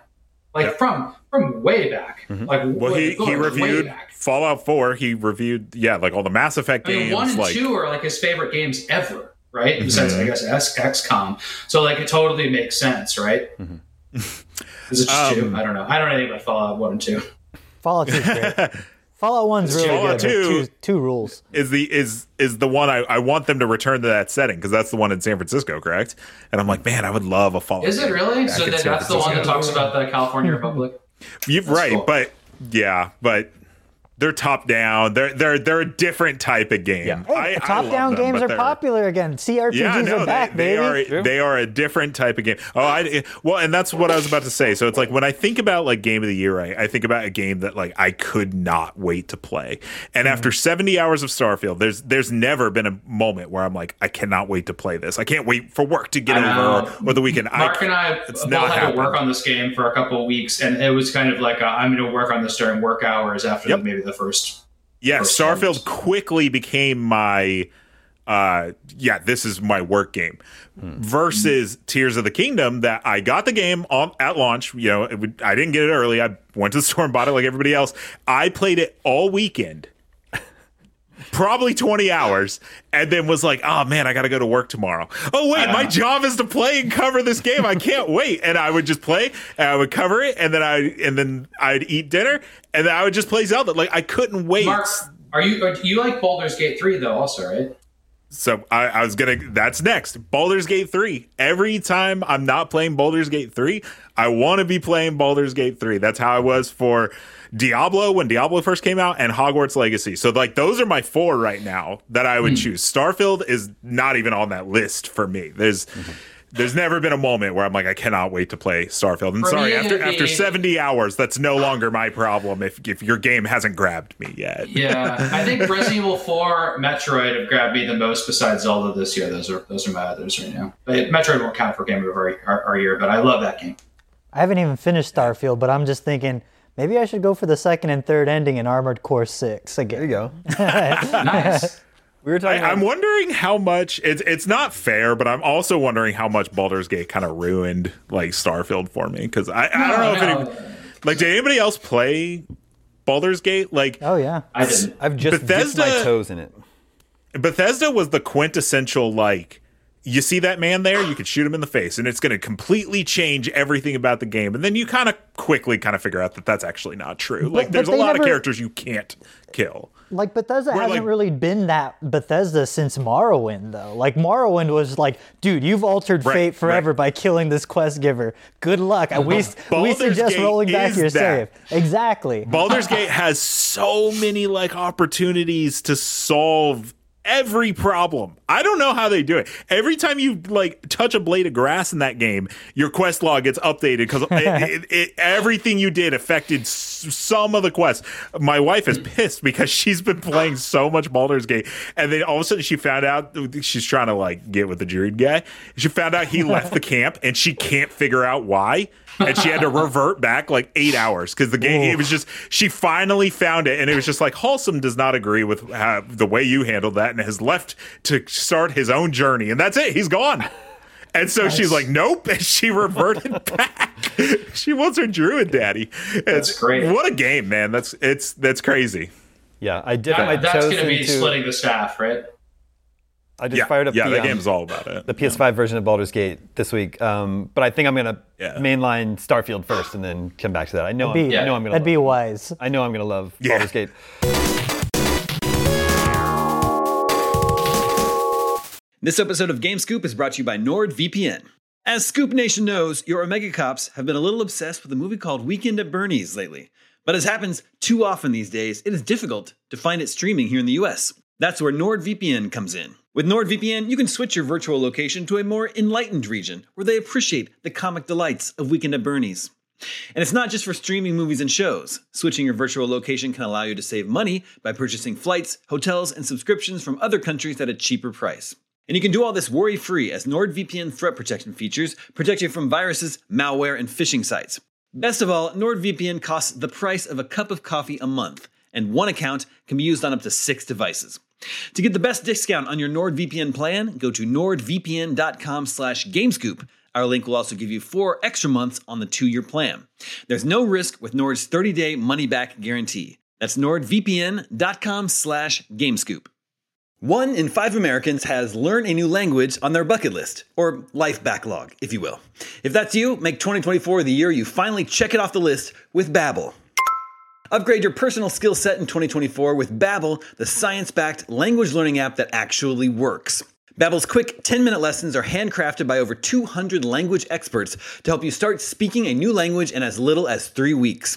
like Yeah. from from way back. Like Well, way, he, he reviewed back. Fallout 4. He reviewed, yeah, like all the Mass Effect I mean, games. one and like, two are like his favorite games ever, right? Besides, Mm-hmm. I guess X- XCOM. So like, it totally makes sense, right? Is it just Um, two? I don't know. I don't know anything about Fallout one and two. Fallout 2 is great. (laughs) Fallout 1's really Fallout good. but 2 Two, two rules. is the is is the one I, I want them to return to that setting because that's the one in San Francisco, correct? And I'm like, man, I would love a Fallout. Is it really? So in that, San that's the one that talks about the California Republic. You're right, cool. but yeah, but they're top down. They're they're they're a different type of game. Hey, I- I top-down them, games are popular again. CRPGs Yeah, no, are back, they, baby. they are they are a different type of game. Oh, I well, and that's what I was about to say. So it's like when I think about like game of the year, I, I think about a game that like I could not wait to play. And Mm-hmm. after 70 hours of Starfield, there's there's never been a moment where I'm like I cannot wait to play this. I can't wait for work to get over or, or the weekend. Mark I, and I it's both not had happening. to work on this game for a couple of weeks, and it was kind of like i I'm going to work on this during work hours after Yep. maybe the first. yeah, first Starfield ones. quickly became my uh yeah, this is my work game. Versus Tears of the Kingdom that I got the game on at launch, you know, it would, I didn't get it early. I went to the store and bought it like everybody else. I played it all weekend. Probably 20 hours and then was like, "Oh man, I got to go to work tomorrow." Oh wait, my uh-huh. job is to play and cover this game. I can't (laughs) wait. And I would just play and I would cover it and then I and then I'd eat dinner and then I would just play Zelda. Like I couldn't wait. Mark, are you are, you like Baldur's Gate three though? Also, right? So I, I was gonna. That's next. Baldur's Gate three. Every time I'm not playing Baldur's Gate three, I want to be playing Baldur's Gate three. That's how I was for Diablo when Diablo first came out, and Hogwarts Legacy. So like those are my four right now that I would hmm. choose. Starfield is not even on that list for me. There's. There's never been a moment where I'm like, I cannot wait to play Starfield. And For sorry, me, after it'd after 70 hours, that's no longer my problem if if your game hasn't grabbed me yet. Yeah, I think Resident Evil four, Metroid have grabbed me the most besides Zelda this year. Those are those are my others right now. But Metroid won't count for game of our, our, our year, but I love that game. I haven't even finished Starfield, but I'm just thinking maybe I should go for the second and third ending in Armored Core 6 There again. you go. (laughs) Nice. We were talking. I, I'm wondering how much it's it's not fair, but I'm also wondering how much Baldur's Gate kind of ruined like Starfield for me because I, I don't know if No, any, like did anybody else play Baldur's Gate like Oh yeah. I didn't. I've just Bethesda- dipped my toes in it. Bethesda was the quintessential like you see that man there, you can shoot him in the face, and it's going to completely change everything about the game. And then you kind of quickly kind of figure out that that's actually not true. like, there's a lot never- of characters you can't kill. Like Bethesda We're, hasn't like- really been that Bethesda since Morrowind though. Like Morrowind was like, dude, you've altered Right, fate forever right. by killing this quest giver. Good luck. We uh-huh. we suggest Gate rolling back your that. save. Exactly. Baldur's (laughs) Gate has so many like opportunities to solve every problem. I don't know how they do it. Every time you like touch a blade of grass in that game, your quest log gets updated because (laughs) everything you did affected s- some of the quests. My wife is pissed because she's been playing so much Baldur's Gate, and then all of a sudden she found out she's trying to like get with the druid guy. She found out he left the (laughs) camp, and she can't figure out why and she had to revert back like eight hours because the game it was just she finally found it and it was just like Halsin does not agree with how, the way you handled that and has left to start his own journey and that's it he's gone and so she's like nope and she reverted (laughs) back she wants her druid daddy That's It's- great. what a game man that's it's that's crazy Yeah, I dipped That- my that's toes going to be into. splitting the staff, right? I just yeah fired up yeah the, that um, game's all about it the PS5 version of Baldur's Gate this week. Um, but I think I'm gonna Yeah. mainline Starfield first and then come back to that. I know, I'm, Be- I know I'm gonna. That'd be wise. I know I'm gonna love Yeah. Baldur's Gate. This episode of Game Scoop is brought to you by NordVPN. As Scoop Nation knows, your Omega Cops have been a little obsessed with a movie called Weekend at Bernie's lately. But as happens too often these days, it is difficult to find it streaming here in the US. That's where NordVPN comes in. With NordVPN, you can switch your virtual location to a more enlightened region where they appreciate the comic delights of Weekend at Bernie's. And it's not just for streaming movies and shows. Switching your virtual location can allow you to save money by purchasing flights, hotels, and subscriptions from other countries at a cheaper price. And you can do all this worry free as NordVPN threat protection features protect you from viruses, malware, and phishing sites. Best of all, NordVPN costs the price of a cup of coffee a month, and one account can be used on up to six devices. To get the best discount on your NordVPN plan, go to nordvpn.com slash gamescoop. Our link will also give you four extra months on the two-year plan. There's no risk with Nord's 30-day money-back guarantee. That's nordvpn.com slash gamescoop. One in five Americans has learn a new language on their bucket list, or life backlog, if you will. If that's you, make 2024 the year you finally check it off the list with Babbel. Upgrade your personal skill set in 2024 with Babbel, the science-backed language learning app that actually works. Babbel's quick 10-minute lessons are handcrafted by over 200 language experts to help you start speaking a new language in as little as 3 weeks.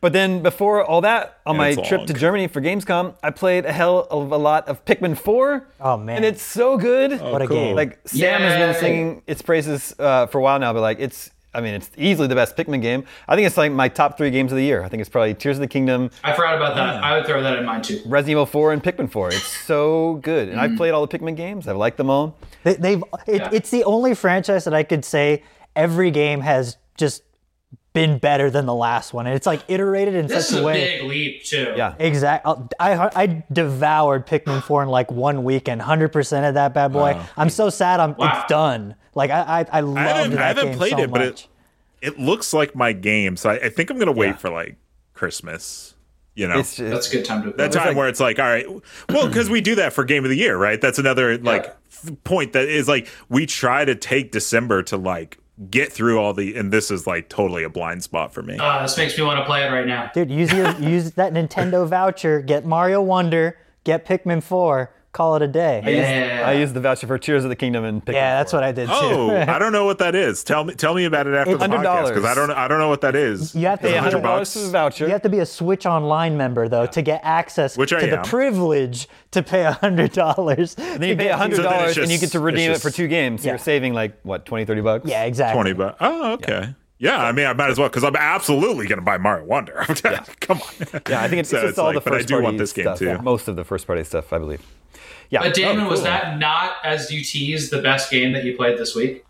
But then before all that, on Yeah, my trip long. to Germany for Gamescom, I played a hell of a lot of Pikmin 4. Oh, man. And it's so good. What a cool. game. Like Sam has been singing its praises uh, for a while now, but like it's I mean it's easily the best Pikmin game. I think it's like my top three games of the year. I think it's probably Tears of the Kingdom, I forgot about that. I would throw that in mine too. Resident Evil 4, and Pikmin 4. It's so good, and Mm-hmm. I've played all the Pikmin games. I've liked them all. They, they've it, Yeah. it's the only franchise that I could say every game has just been better than the last one, and it's like iterated in This is such a a way. big leap too. Yeah. exactly. I I devoured Pikmin 4 in like one weekend, hundred percent of that bad boy. I'm so sad. I'm Wow. it's done. Like I I, I loved I haven't, that I haven't game played so it, but it it looks like my game, so I, I think I'm gonna wait Yeah. for like Christmas. You know, It's just, That's a good time to that time where it's like, all right, well, because we do that for game of the year, right? That's another like th- point that is like we try to take December to like get through all the, and this is like totally a blind spot for me. Uh, this makes me want to play it right now. Dude, use your use that Nintendo voucher. Get Mario Wonder. Get Pikmin 4. Call it a day. Yeah. I used the voucher for Tears of the Kingdom and picked Yeah, that's what I did too. Oh, (laughs) I don't know what that is. Tell me, tell me about it after It's the podcast $100. because I don't, I don't know what that is. You have to Is pay hundred bucks? for the voucher. You have to be a Switch Online member though to get access Which to I the am. privilege to pay hundred dollars. (laughs) then you pay hundred So then dollars it's and you get to redeem it's it for two games. So Yeah. You're saving like what 20, 30 bucks. Yeah, exactly. Twenty bucks. Oh, okay. Yeah, I mean, I might as well because I'm absolutely going to buy Mario Wonder. (laughs) Come on. Yeah, I think it's, So it's, it's all like, the but I first do want party this game stuff. too. Yeah, most of the first party stuff, I believe. Yeah. But Daemon, Oh, was that not, as you teased, the best game that you played this week?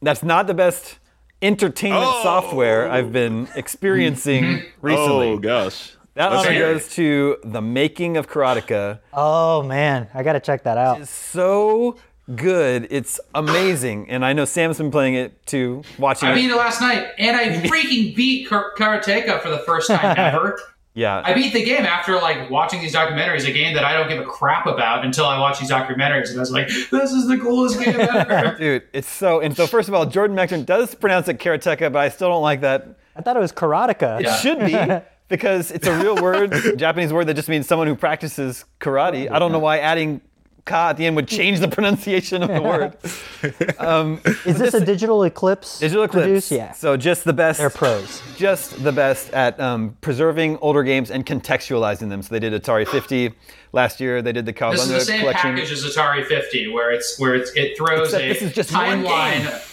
That's not the best entertainment Oh. software I've been (laughs) experiencing mm-hmm. recently. Oh gosh. that Let's honor hear it. goes to the making of Karateka. Oh man, I gotta check that out. It's so good. It's amazing. And I know Sam's been playing it too, watching it. I it. beat it last night, and I (laughs) freaking beat Kar- Karateka for the first time ever. (laughs) yeah. I beat the game after like watching these documentaries, a game that I don't give a crap about until I watch these documentaries, and I was like, "This is the coolest game ever." (laughs) Dude, it's so and so first of all, Jordan Mechner does pronounce it Karateka, but I still don't like that. I thought it was karateka. Yeah. Should be because it's a real word, (laughs) Japanese word that just means someone who practices karate. I don't know why adding ka at the end would change the (laughs) pronunciation of the word. (laughs) Is this a digital eclipse? Digital Eclipse. Produced? Yeah. So just the best. They're pros. Just the best at um, preserving older games and contextualizing them. So they did Atari 50 last year. They did the This is the same collection. package as Atari 50, where it's where it's, it throws Except a this is just timeline,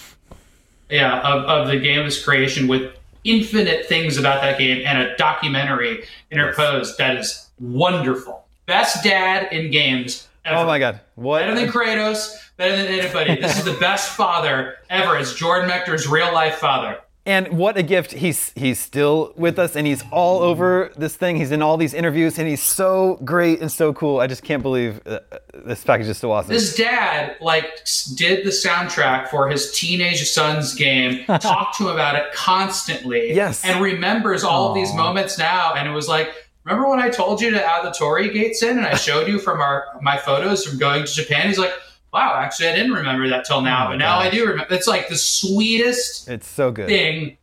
yeah, of, of the game's creation with infinite things about that game and a documentary interposed that is wonderful. Best dad in games. Ever. Oh my God! What? Better than Kratos, better than anybody. This is the best father ever. It's Jordan Mechner's real life father. And what a gift! He's he's still with us, and he's all over this thing. He's in all these interviews, and he's so great and so cool. I just can't believe uh, uh, this package is so awesome. His dad like did the soundtrack for his teenage son's game, (laughs) talked to him about it constantly, Yes. and remembers all of these moments now. And it was like, remember when I told you to add the Torii gates in, and I showed you from our my photos from going to Japan? He's like, wow, actually, I didn't remember that till now, oh but now I do remember. It's like the sweetest it's so good. thing.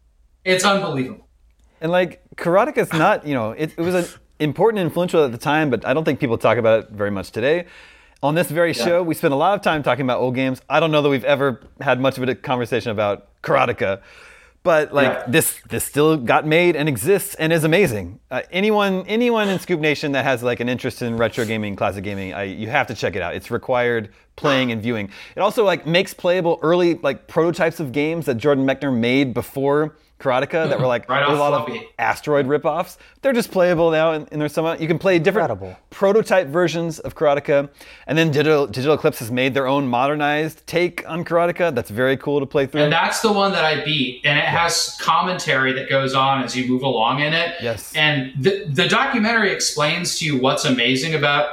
It's unbelievable. And like Karateka is not, you know, it, it was an important influential at the time, but I don't think people talk about it very much today. On this very show, we spent a lot of time talking about old games. I don't know that we've ever had much of a conversation about Karateka, but like Yeah. this, this still got made and exists and is amazing. Uh, anyone, anyone in Scoop Nation that has like an interest in retro gaming, classic gaming, I, you have to check it out. It's required playing and viewing. It also like makes playable early like prototypes of games that Jordan Mechner made before Karateka that were like Right a off lot of floppy. asteroid ripoffs. They're just playable now, and, and there's some. You can play different Incredible. prototype versions of Karateka, and then Digital Digital Eclipse has made their own modernized take on Karateka. That's very cool to play through. And that's the one that I beat. And it has commentary that goes on as you move along in it. Yes. And the, the documentary explains to you what's amazing about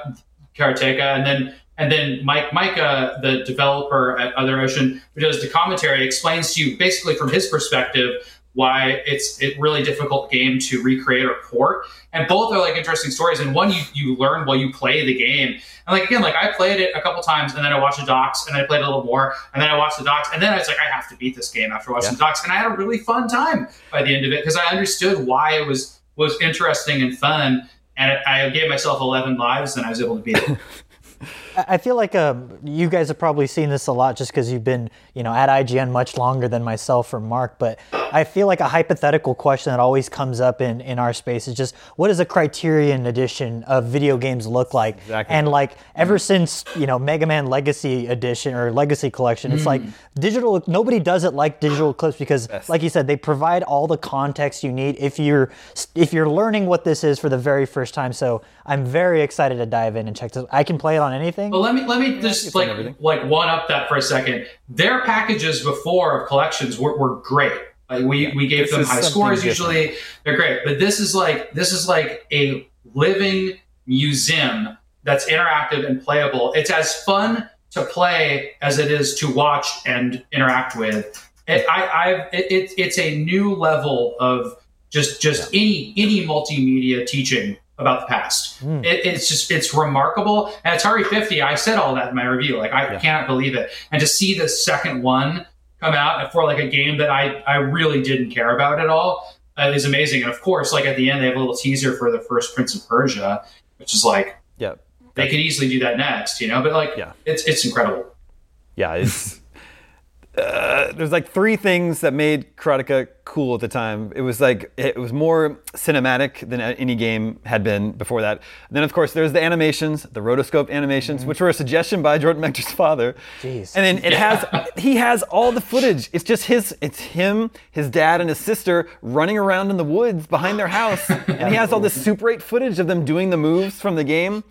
Karateka. And then and then Mike Micah, the developer at Other Ocean, who does the commentary, explains to you basically from his perspective why it's a really difficult game to recreate or port. And both are like interesting stories. And one you, you learn while you play the game. And like again, like I played it a couple times and then I watched the docs and then I played a little more and then I watched the docs and then I was like, I have to beat this game after watching Yeah. the docs. And I had a really fun time by the end of it because I understood why it was was interesting and fun. And it, I gave myself 11 lives and I was able to beat it. (laughs) I feel like um, you guys have probably seen this a lot just because you've been, you know, at IGN much longer than myself or Mark. But I feel like a hypothetical question that always comes up in, in our space is just what does a Criterion edition of video games look like? Exactly. And like ever since you know Mega Man Legacy Edition or Legacy Collection, it's like digital. Nobody does it like Digital Eclipse because, like you said, they provide all the context you need if you're if you're learning what this is for the very first time. So I'm very excited to dive in and check this. I can play it on anything. But let me let me just like everything. like one up that for a second. Their packages before of collections were, were great. Like we, we gave This them high scores different. usually. They're great. But this is like this is like a living museum that's interactive and playable. It's as fun to play as it is to watch and interact with. It, I, I, it, it, it's a new level of just just any any multimedia teaching about the past. It, it's just it's remarkable. And Atari 50, I said all that in my review. Like I cannot believe it. And to see the second one come out for like a game that I I really didn't care about at all uh, is amazing. And of course, like at the end, they have a little teaser for the first Prince of Persia, which is like yeah. they could easily do that next, you know. But like, Yeah. it's it's incredible. Yeah, it's. Uh, there's like three things that made Karateka cool at the time. It was like it was more cinematic than any game had been before that. And then of course there's the animations, the rotoscope animations, which were a suggestion by Jordan Mechner's (laughs) father. Jeez. And then it has he has all the footage. It's just his it's him, his dad, and his sister running around in the woods behind their house, (laughs) and he has all this Super 8 footage of them doing the moves from the game.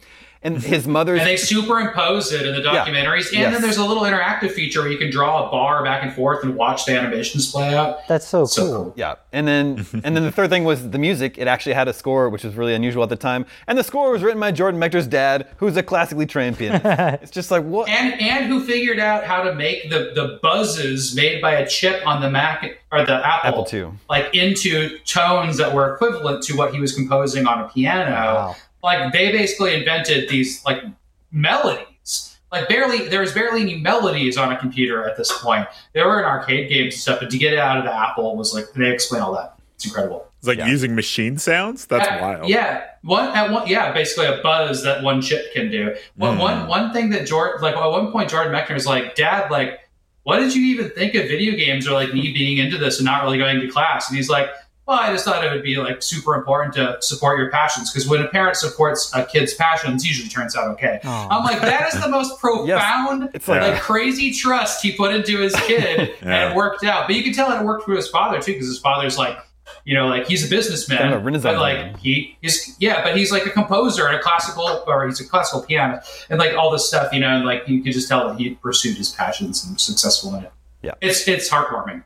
And his mother's And they superimpose it in the documentaries, yeah. and Yes. then there's a little interactive feature where you can draw a bar back and forth and watch the animations play out. That's so, So cool. cool. Yeah, and then (laughs) and then the third thing was the music. It actually had a score, which was really unusual at the time. And the score was written by Jordan Mechner's dad, who's a classically trained pianist. (laughs) it's just like what? And and who figured out how to make the the buzzes made by a chip on the Mac or the Apple, Apple II. like into tones that were equivalent to what he was composing on a piano. Wow. Like they basically invented these like melodies. Like barely there was barely any melodies on a computer at this point. There were in arcade games and stuff, but to get it out of the Apple was like they explain all that. It's incredible. It's like Yeah. using machine sounds. That's Uh, wild. Yeah, one at one. Yeah, basically a buzz that one chip can do. One, Mm. one, one thing that Jordan, like at one point, Jordan Mechner was like, "Dad, like, what did you even think of video games or like me being into this and not really going to class?" And he's like, "Well, I just thought it would be like super important to support your passions because when a parent supports a kid's passions, usually turns out okay." Aw. I'm like, that is the most (laughs) profound, It's like- like crazy trust he put into his kid, (laughs) and it worked out. But you can tell it worked for his father too, because his father's like, you know, like he's a businessman, a but like man. he is, yeah, but he's like a composer and a classical, or he's a classical pianist, and like all this stuff, you know, and like you could just tell that he pursued his passions and was successful in it. Yeah. it's it's heartwarming.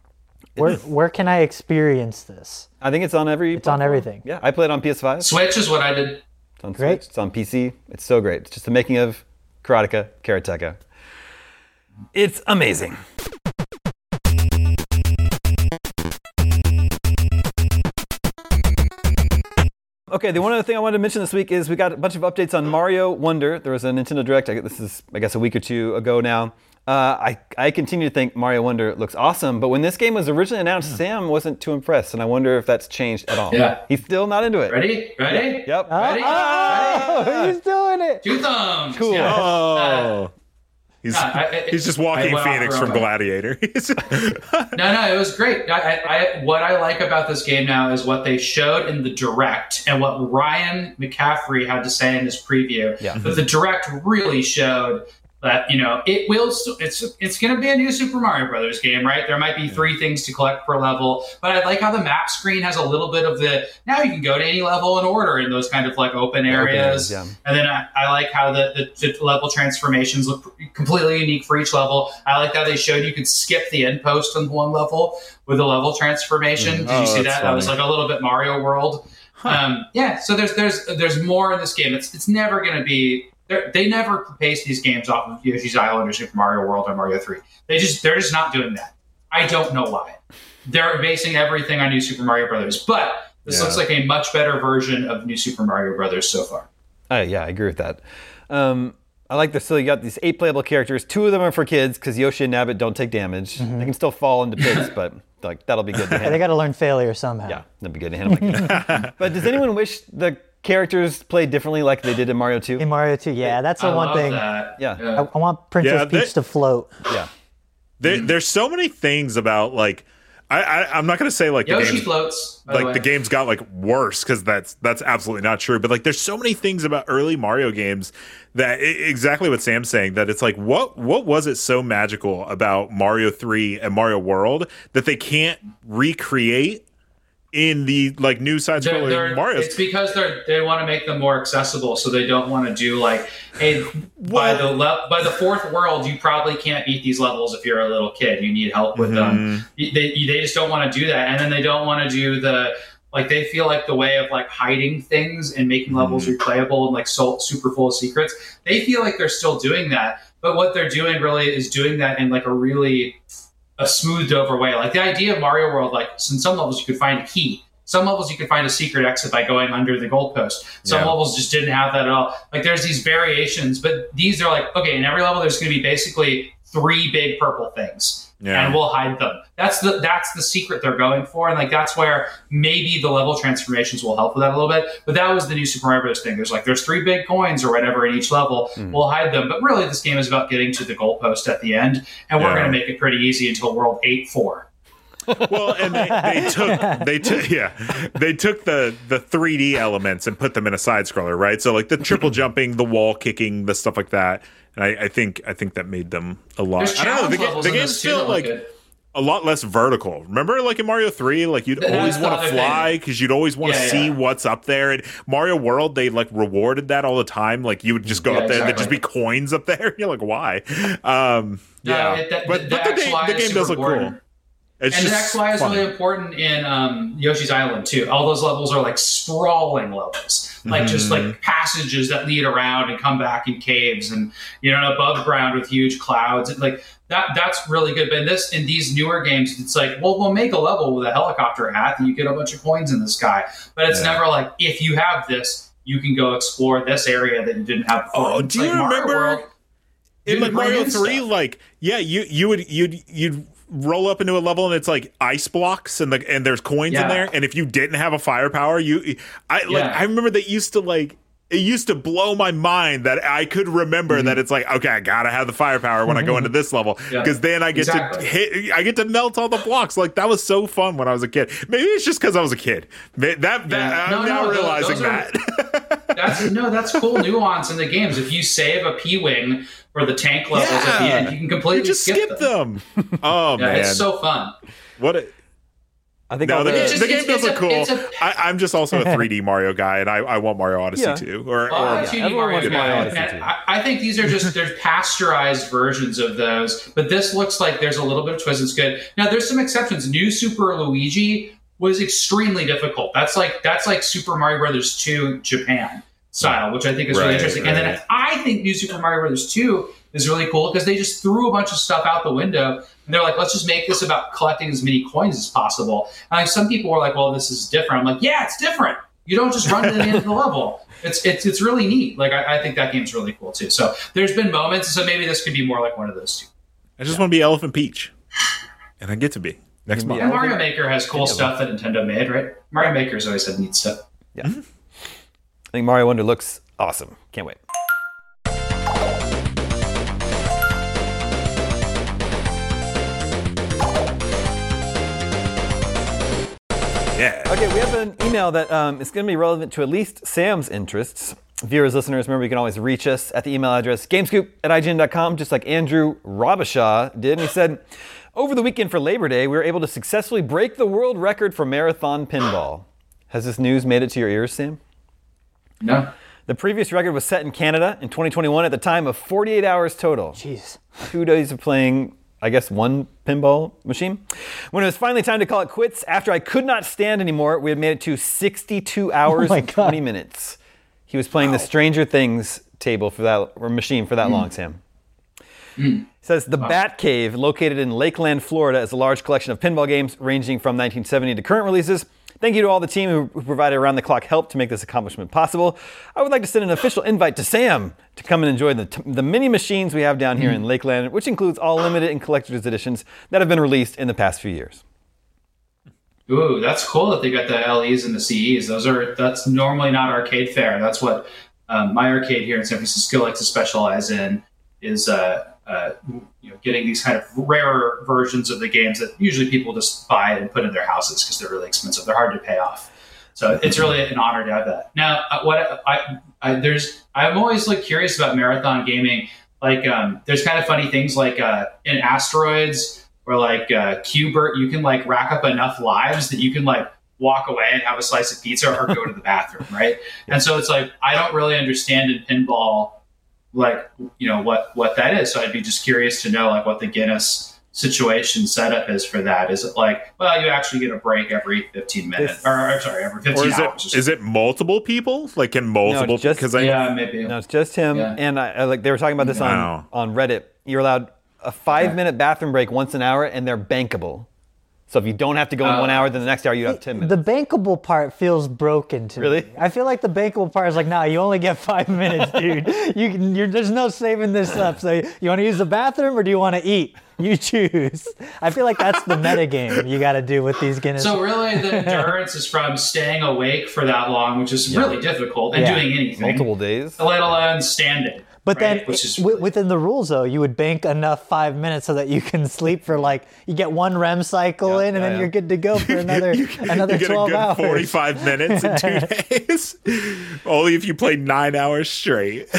Where (laughs) where can I experience this? I think it's on every. It's on everything. Yeah, I played on PS5. It's Switch is what I did. on Great. Switch. It's on PC. It's so great. It's just the making of Karateka, Karateka. It's amazing. Okay, the one other thing I wanted to mention this week is we got a bunch of updates on Mario Wonder. There was a Nintendo Direct. I guess this is, I guess, a week or two ago now. Uh, I I continue to think Mario Wonder looks awesome, but when this game was originally announced, Sam wasn't too impressed, and I wonder if that's changed at all. Yeah. he's still not into it. Ready? Ready? Yep. Ready? Oh, he's doing it. Two thumbs. Cool. Yeah. Oh. He's, Uh, I- I- he's just walking Phoenix from wrong. Gladiator. (laughs) No, no, it was great. I, I, I, what I like about this game now is what they showed in the direct and what Ryan McCaffrey had to say in his preview. Yeah. But the direct really showed that you know it will. St- it's it's going to be a new Super Mario Brothers game, right? There might be three things to collect per level, but I like how the map screen has a little bit of the. Now you can go to any level in order in those kind of like open areas. areas, yeah. And then I, I like how the, the, the level transformations look completely unique for each level. I like how they showed you could skip the end post on one level with a level transformation. Did Oh, you see that? That was like a little bit Mario World. Um, yeah, so there's there's there's more in this game. It's it's never going to be. They're- They never base these games off of Yoshi's Island or Super Mario World or Mario Three. They just they're just not doing that. I don't know why. They're basing everything on New Super Mario Brothers, but this Yeah. looks like a much better version of New Super Mario Brothers so far. Oh, yeah, I agree with that. Um, I like this. So you got these eight playable characters. Two of them are for kids because Yoshi and Nabbit don't take damage. They can still fall into pits, (laughs) but like that'll be good to Yeah, they got to learn failure somehow. Yeah, that'll be good to handle. (laughs) but does anyone wish the characters played differently like they did in Mario 2? In Mario 2, yeah, that's the I one love thing. that. Yeah. I, I want Princess Yeah, they- Peach to float. Yeah. there, there's so many things about like I, I I'm not gonna say like the Yoshi game's, floats. by like way. the game's got like worse because that's that's absolutely not true. But like there's so many things about early Mario games that i exactly what Sam's saying that it's like what what was it so magical about Mario three and Mario World that they can't recreate in the like new side scrolling they're- It's because they're they want to make them more accessible, so they don't want to do like, hey, by the le- by the fourth world, you probably can't beat these levels if you're a little kid. You need help with them. Mm-hmm. You- They they just don't want to do that, and then they don't want to do the like they feel like the way of like hiding things and making levels Mm-hmm. replayable and like so super full of secrets. They feel like they're still doing that, but what they're doing really is doing that in like a really a smoothed over way. Like the idea of Mario World, like in some levels you could find a key. Some levels you could find a secret exit by going under the goalpost. Some Yeah. levels just didn't have that at all. Like there's these variations, but these are like, okay, in every level there's gonna be basically three big purple things. Yeah. and we'll hide them. That's the that's the secret they're going for, and like that's where maybe the level transformations will help with that a little bit. But that was the new Super Mario Bros. thing. There's like there's three big coins or whatever in each level. Hmm. We'll hide them, but really this game is about getting to the goalpost at the end, and we're Yeah. going to make it pretty easy until World Eight Four. (laughs) Well, and they, they took they took yeah they took the the 3D elements and put them in a side scroller, right? So like the triple jumping, the wall kicking, the stuff like that. And I, I think I think that made them a lot. I don't know. The, ga- the game's still like good. a lot less vertical. Remember, like in Mario Three, like you'd That's always want to fly because you'd always want to Yeah, see yeah. what's up there. And Mario World, they like rewarded that all the time. Like you would just go Yeah, up there, and there'd just be coins up there. (laughs) You're like, why? Um, No, yeah, it- that- but, the but the, game, the game does look cool. It's And just XY is fun. really important in um, Yoshi's Island too. All those levels are like sprawling levels, like just Mm-hmm. like passages that lead around and come back in caves, and you know above ground with huge clouds. And, like that, that's really good. But in this, in these newer games, it's like, well, we'll make a level with a helicopter hat, and you get a bunch of coins in the sky. But it's Yeah. never like if you have this, you can go explore this area that you didn't have before. Oh, It's do you Mario remember- World, in like Mario Three, stuff. like yeah, you you would you'd you'd roll up into a level and it's like ice blocks and the and there's coins in there, and if you didn't have a firepower, you I like Yeah. I remember that used to like. It used to blow my mind that I could remember that it's like okay, I gotta have the firepower when I go into this level Mm-hmm. Yeah. because then I get Exactly. to hit, I get to melt all the blocks. Like that was so fun when I was a kid. Maybe it's just because I was a kid. That that, Yeah. I'm No, now no, realizing those are- that. (laughs) That's no, that's cool nuance in the games. If you save a P wing for the tank levels at the end, you can completely you just skip, skip them. Oh (laughs) Yeah, man, it's so fun. what a, I think No, the, do It's it. just- the game does look cool. it's a- I, I'm just also a (laughs) 3D Mario guy, and I, I want Mario Odyssey Yeah. too. Or, Well, I'm or a 2D everyone Mario Mario Odyssey too. I, I think these are just there's pasteurized versions of those, but this looks like there's a little bit of twist. It's good. Now there's some exceptions. New Super Luigi was extremely difficult. That's like that's like Super Mario Brothers 2 Japan style, which I think is really Right, interesting. And then right. I think New Super Mario Brothers 2 is really cool because they just threw a bunch of stuff out the window and they're like, let's just make this about collecting as many coins as possible. And like, some people were like, well, this is different. I'm like, yeah, it's different. You don't just run to the end of the (laughs) level. It's it's it's really neat. Like I, I think that game's really cool too. So there's been moments. So maybe this could be more like one of those two. I just want to be Elephant Peach, and I get to be next You can be month. And Yeah, Mario Maker has cool stuff that Nintendo made, right? Mario Maker's always had neat stuff. Yeah. Mm-hmm. I think Mario Wonder looks awesome. Can't wait. Yeah. Okay, we have an email that um, is going to be relevant to at least Sam's interests. Viewers, listeners, remember you can always reach us at the email address gamescoop at IGN.com, just like Andrew Robishaw did. And he said, Over the weekend for Labor Day, we were able to successfully break the world record for marathon pinball. Has this news made it to your ears, Sam? No. The previous record was set in Canada in 2021 at the time of 48 hours total. Jeez. Two days of playing, I guess, one pinball machine. When it was finally time to call it quits, after I could not stand anymore, we had made it to 62 (laughs) hours my and 20 minutes. He was playing the Stranger Things table for that or machine for that mm. long, Sam. Mm. It says the Bat Cave, located in Lakeland, Florida, is a large collection of pinball games ranging from 1970 to current releases. Thank you to all the team who provided around the clock help to make this accomplishment possible. I would like to send an official invite to Sam to come and enjoy the, the mini machines we have down here in Lakeland, which includes all limited and collector's editions that have been released in the past few years. Ooh, that's cool that they got the LEs and the CEs. Those are that's normally not arcade fare. That's what um, my arcade here in San Francisco likes to specialize in is uh, uh, you know getting these kind of rarer versions of the games that usually people just buy and put in their houses because they're really expensive. They're hard to pay off. So it's really an honor to have that. Now, uh, what I, I there's I'm always like curious about marathon gaming. Like um, there's kind of funny things like uh, in asteroids or like uh, Qbert, you can like rack up enough lives that you can like walk away and have a slice of pizza or go to the bathroom, right? (laughs) And so it's like I don't really understand in pinball, like you know what what that is. So I'd be just curious to know like what the Guinness situation setup is for that. Is it like well you actually get a break every 15 minutes This- or, or sorry every 15 Or is hours? it is it multiple people? Like in multiple? just- Because I yeah, maybe. No, it's just him. Yeah. And I, I, like they were talking about this Wow. on, on Reddit. You're allowed a five minute bathroom break once an hour, and they're bankable. So if you don't have to go in Oh. one uh, hour, then the next hour you have 10 minutes. The bankable part feels broken to Really? me. Really? I feel like the bankable part is like, nah, you only get five (laughs) minutes, dude. You can, you're, there's no saving this up. So you want to use the bathroom or do you want to eat? You choose. I feel like that's the (laughs) meta game you got to do with these Guinness. So really, the (laughs) endurance is from staying awake for that long, which is really difficult, and Yeah. doing anything, Multiple days. let alone standing. But right? then, which is wi- within the rules, though, you would bank enough five minutes so that you can sleep for like you get one REM cycle in, and yeah, then yeah. you're good to go for (laughs) another another you get a good hours. 45 minutes in two (laughs) days. Only if you play nine hours straight. (laughs)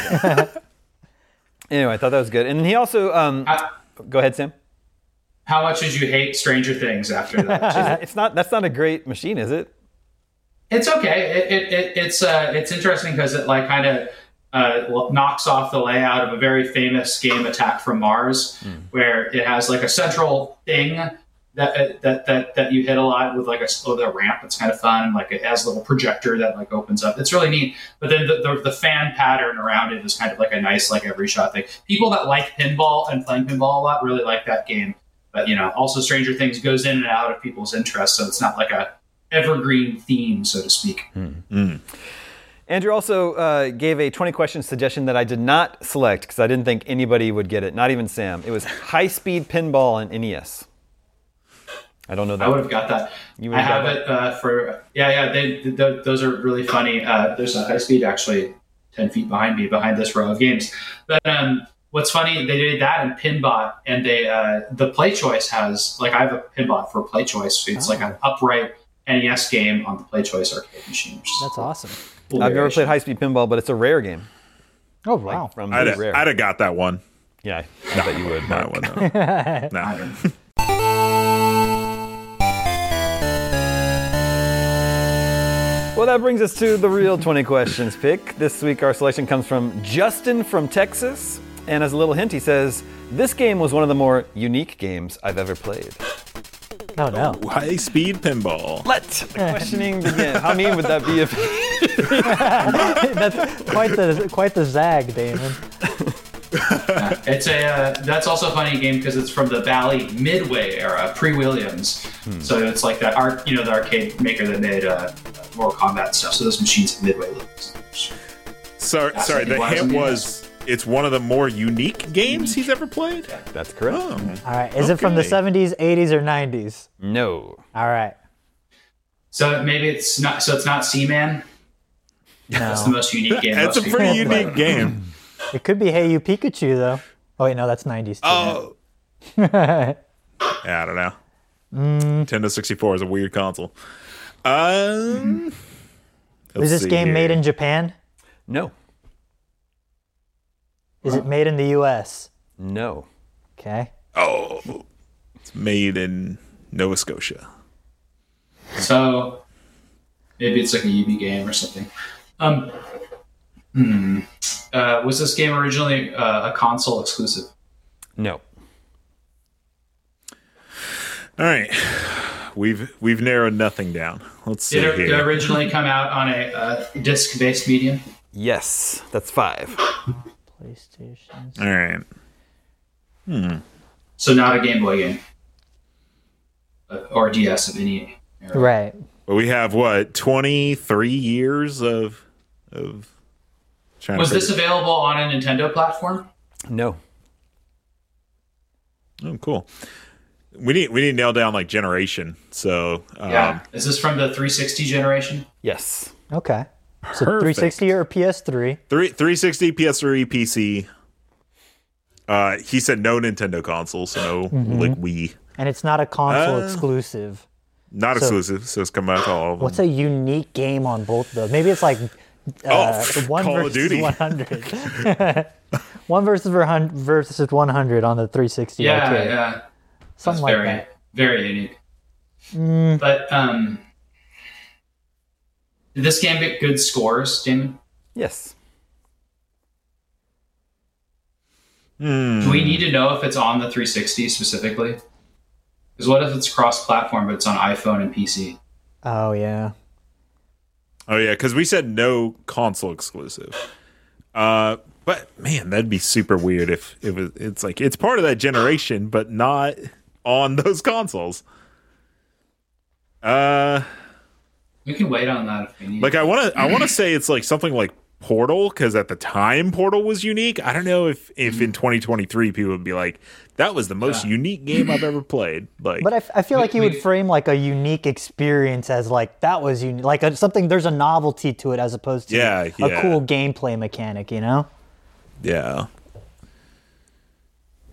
Anyway, I thought that was good. And he also, um, I- go ahead, Sam. how much did you hate Stranger Things after that? It's not, that's not a great machine, is it? it's okay. It, it, it, it's uh, it's interesting because it like kind of uh, knocks off the layout of a very famous game, Attack from Mars, hmm. where it has like a central thing that uh, that that that you hit a lot with like a, with a ramp. It's kind of fun. Like it has a little projector that like opens up. It's really neat. But then the, the, the fan pattern around it is kind of like a nice like every shot thing. People that like pinball and playing pinball a lot really like that game. But you know, also Stranger Things goes in and out of people's interests, so it's not like a evergreen theme, so to speak. Hmm. Hmm. Andrew also uh, gave a 20 question suggestion that I did not select because I didn't think anybody would get it, not even Sam. It was (laughs) high speed pinball on NES. I don't know that. I would have got that. You I have it uh, for yeah, yeah. They, th those are really funny. Uh, there's a high speed actually ten feet behind me, behind this row of games. But um, what's funny, they did that in Pinbot, and they uh, the PlayChoice has like I have a Pinbot for PlayChoice. It's like an upright NES game on the PlayChoice arcade machine. That's awesome. A cool I've never played high speed pinball, but it's a rare game. Oh wow. From I'd, rare. I'd have got that one. yeah, I bet you would. No, I wouldn't have. No. I don't know. Well, that brings us to the real 20 questions pick. This week, our selection comes from Justin from Texas. And as a little hint, he says, This game was one of the more unique games I've ever played. Oh no. High speed pinball. Let the questioning begin. How mean would that be if. (laughs) That's quite the quite the zag, Daemon. (laughs) It's a uh, that's also a funny game because it's from the Bally Midway era, pre-Williams. Hmm. So it's like that art, you know, the arcade maker that made uh, Mortal Kombat stuff. So those machines have Midway looks. Sorry, That's sorry. The he was hint was it's one of the more unique games he's ever played. That's correct. Oh, All right. Is it from the Okay. 70s, 80s, or 90s? No. All right. So maybe it's not. So it's not Seaman. That's the No. most unique (laughs) game. that's a most pretty people play. unique game. (laughs) It could be Hey You Pikachu though. Oh wait, no, that's 90s. Too. Oh, yeah, (laughs) I don't know. Mm. Nintendo 64 is a weird console. Um, Is this game made in Japan? No. Is it made in the U.S.? No. Okay. Oh, it's made in Nova Scotia. So maybe it's like a UB game or something. Um, hmm. uh, was this game originally uh, a console exclusive? No. All right, we've we've narrowed nothing down. Let's see Did it here. originally come out on a uh, disc-based medium? Yes. That's five. PlayStation. All right. So not a Game Boy game Uh, or DS of any. Era. Right. Well, we have what 23 years of of. trying to Was this figure- available on a Nintendo platform? No. Oh, cool. We need we need to nail down like generation. So um, Yeah. Is this from the 360 generation? Yes. Okay. So Perfect. 360 or PS3. three 360, PS3, PC. Uh, he said no Nintendo consoles, so no like Wii. And it's not a console Uh, exclusive. Not So- exclusive, so it's coming out to all of them. What's a unique game on both of those? Maybe it's like uh, Oh, one Call of Duty. 100. (laughs) one versus ver- versus 100 on the 360 Yeah, arcade. yeah. That's Something like very, that. very unique. Mm. But um, did this game get good scores, Damon? Yes. Hmm. Do we need to know if it's on the 360 specifically? Because what if it's cross-platform, but it's on iPhone and PC? Oh yeah. Oh yeah, because we said no console exclusive. Uh, but man, that'd be super weird if if it, it's like it's part of that generation, but not on (laughs) those consoles. Uh, We can wait on that if we need. like I want to I want to say it's like something like Portal because at the time Portal was unique. I don't know if if in mm-hmm. 2023 people would be like that was the most unique game I've ever played. Like, But I, f- I feel like you would frame like a unique experience as like that was unique, like a, something. There's a novelty to it as opposed to Yeah, a yeah. cool gameplay mechanic. You know? yeah,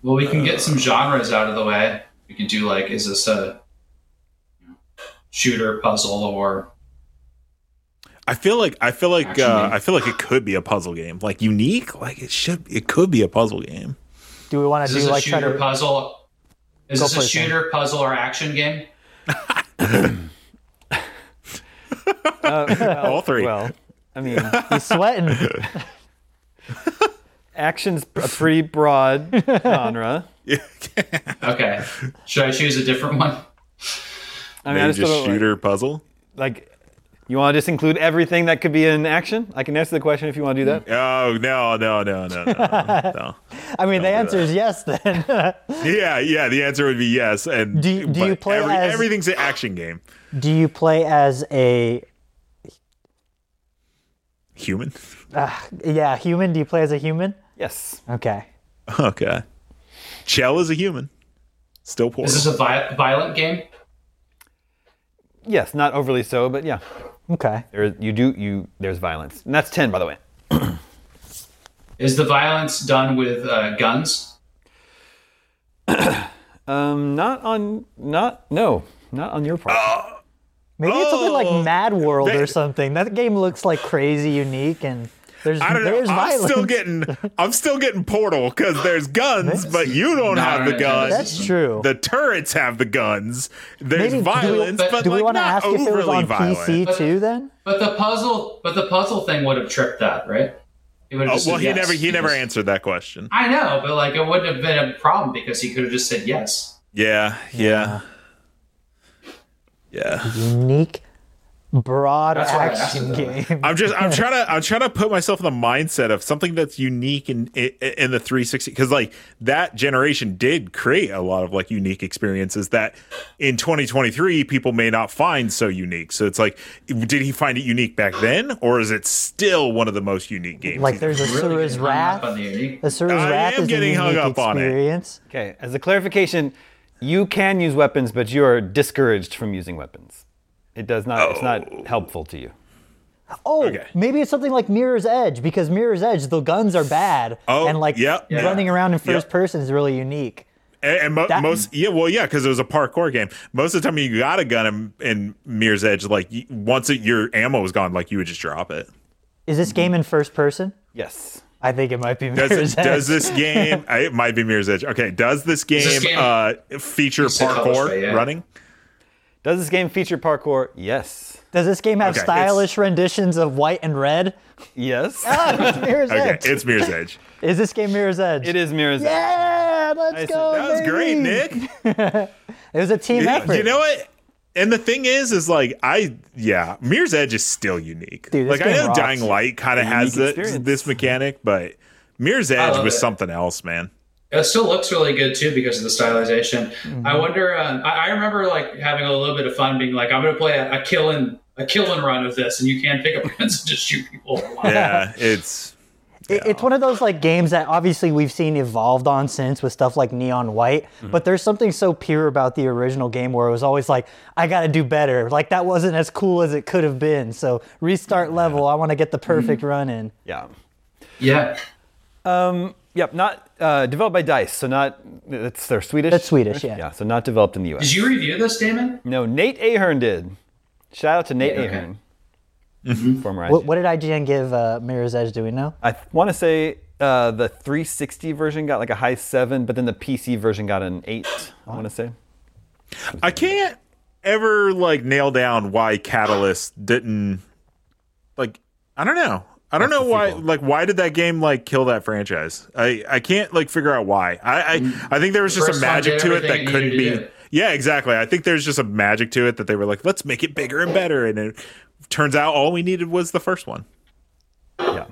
well, we can get uh. some genres out of the way. We can do like, is this a shooter, puzzle, or I feel like I feel like uh. I feel like it could be a puzzle game, like unique. Like it should, it could be a puzzle game. Do we want to do a like try shooter, to? puzzle? Is Go this a for it, Sam. shooter, puzzle, or action game? All three. Well, I mean, He's sweating. action's a pretty broad genre. (laughs) Okay. Should I choose a different one? I mean, I just just don't, like- shooter puzzle. like, you want to just include everything that could be in action? I can answer the question if you want to do that. Oh no no no no no no. (laughs) I mean, the answer is yes. Then (laughs) yeah yeah. The answer would be yes. And Do you- do you play every- as- everything's an action game? do you play as a Human. Ah, yeah human? Do you play as a human? Yes. Okay. Okay. Chell is a human. Still poor. Is this a vi- violent game? Yes, not overly so, but yeah. Okay. There, you do you. There's violence, and that's ten, by the way. (clears throat) Is the violence done with uh, guns? (clears throat) Um, not on, not no, not on your part. Maybe it's something Oh, like Mad World or something. That game looks like crazy unique and there's I don't know. there's I'm violence. still getting I'm still getting Portal because there's guns, but you don't No, have the guns. That's true. The turrets have the guns. There's Maybe- do we- violence, but- but, Do we want to not ask if it was overly on violent. PC too then? But the puzzle, but the puzzle thing would have tripped that, right? He would have Oh, well, said he yes, never he never because- answered that question. I know, but like it wouldn't have been a problem because he could have just said yes. Yeah, yeah, yeah. Unique, broad That's why I asked action game. I'm just I'm (laughs) trying to I'm trying to put myself in the mindset of something that's unique in in, in the 360 because like that generation did create a lot of like unique experiences that in 2023 people may not find so unique. So it's like, did he find it unique back then, or is it still one of the most unique games? Like there's a Really Sura's getting hung up Wrath. on the unique. The Sura's I Wrath am is a getting hung unique up on it. Okay, as a clarification, you can use weapons, but you are discouraged from using weapons. It does not. It's not helpful to you. Oh, Okay. maybe it's something like Mirror's Edge because Mirror's Edge, the guns are bad, Oh, and like yep, yeah. running around in first Yep. person is really unique. And, and mo- That- most, yeah, well, yeah, because it was a parkour game. Most of the time, you got a gun in, in Mirror's Edge. Like once it, your ammo was gone, like you would just drop it. Is this game in first person? Yes. I think it might be Does, Mirror's it, does Edge. this game? (laughs) It might be Mirror's Edge. Okay, does this game, this game- uh, feature parkour by EA. running? Does this game feature parkour? Yes. Does this game have Okay, it's- stylish renditions of white and red? Yes. (laughs) Ah, it's Mirror's Okay, Edge. it's Mirror's Edge. (laughs) Is this game Mirror's Edge? it is Mirror's Edge. Yeah, let's Nice. go. That was great. Nick. (laughs) It was a team Yeah, effort. You know what? And the thing is, is like I yeah, Mirror's Edge is still unique. Dude, this like I know rocks. Dying Light kind of has unique this, mechanic, but Mirror's Edge was it. something else, man. It still looks really good too because of the stylization. Mm-hmm. I wonder. Uh, I, I remember like having a little bit of fun, being like, "I'm going to play a, a kill and a kill and run of this," and you can't pick up (laughs) guns and just shoot people. Yeah, it's (laughs) It- It's one of those like games that obviously we've seen evolved on since with stuff like Neon White, Mm-hmm. but there's something so pure about the original game where it was always like, I gotta do better. Like that wasn't as cool as it could have been. So restart level, I want to get the perfect Mm-hmm. run in. Yeah. yeah, Yep. Not uh, developed by Dice, so not. It's they're Swedish. That's Swedish, yeah. Yeah. So not developed in the U.S. did you review this, Daemon? No, Nate Ahearn did. Shout out to Nate Yeah, okay. Ahearn. Former What, what did IGN give uh, Mirror's Edge? Do we know? I want to say uh, the 360 version got like a high seven, but then the PC version got an eight. I want to say. I can't ever like nail down why Catalyst didn't like I don't know. I don't know why sequel? like why did that game like kill that franchise? I I can't like figure out why. I I, I think there was just First a magic to it that couldn't be to. Yeah, exactly. I think there's just a magic to it that they were like, let's make it bigger and better and it turns out all we needed was the first one. Yeah.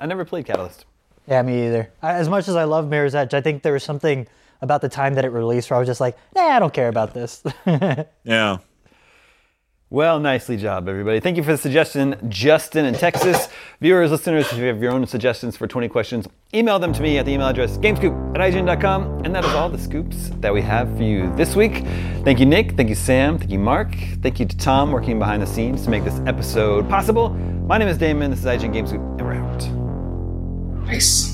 I never played Catalyst. Yeah, me either. I, as much as I love Mirror's Edge, I think there was something about the time that it released where I was just like, nah, I don't care about this. (laughs) Yeah. Well, nicely job, everybody. Thank you for the suggestion, Justin in Texas. Viewers, listeners, if you have your own suggestions for 20 questions, email them to me at the email address gamescoop at IGN.com. And that is all the scoops that we have for you this week. Thank you, Nick. Thank you, Sam. Thank you, Mark. Thank you to Tom working behind the scenes to make this episode possible. My name is Daemon. This is IGN Game Scoop, and we're out. Nice.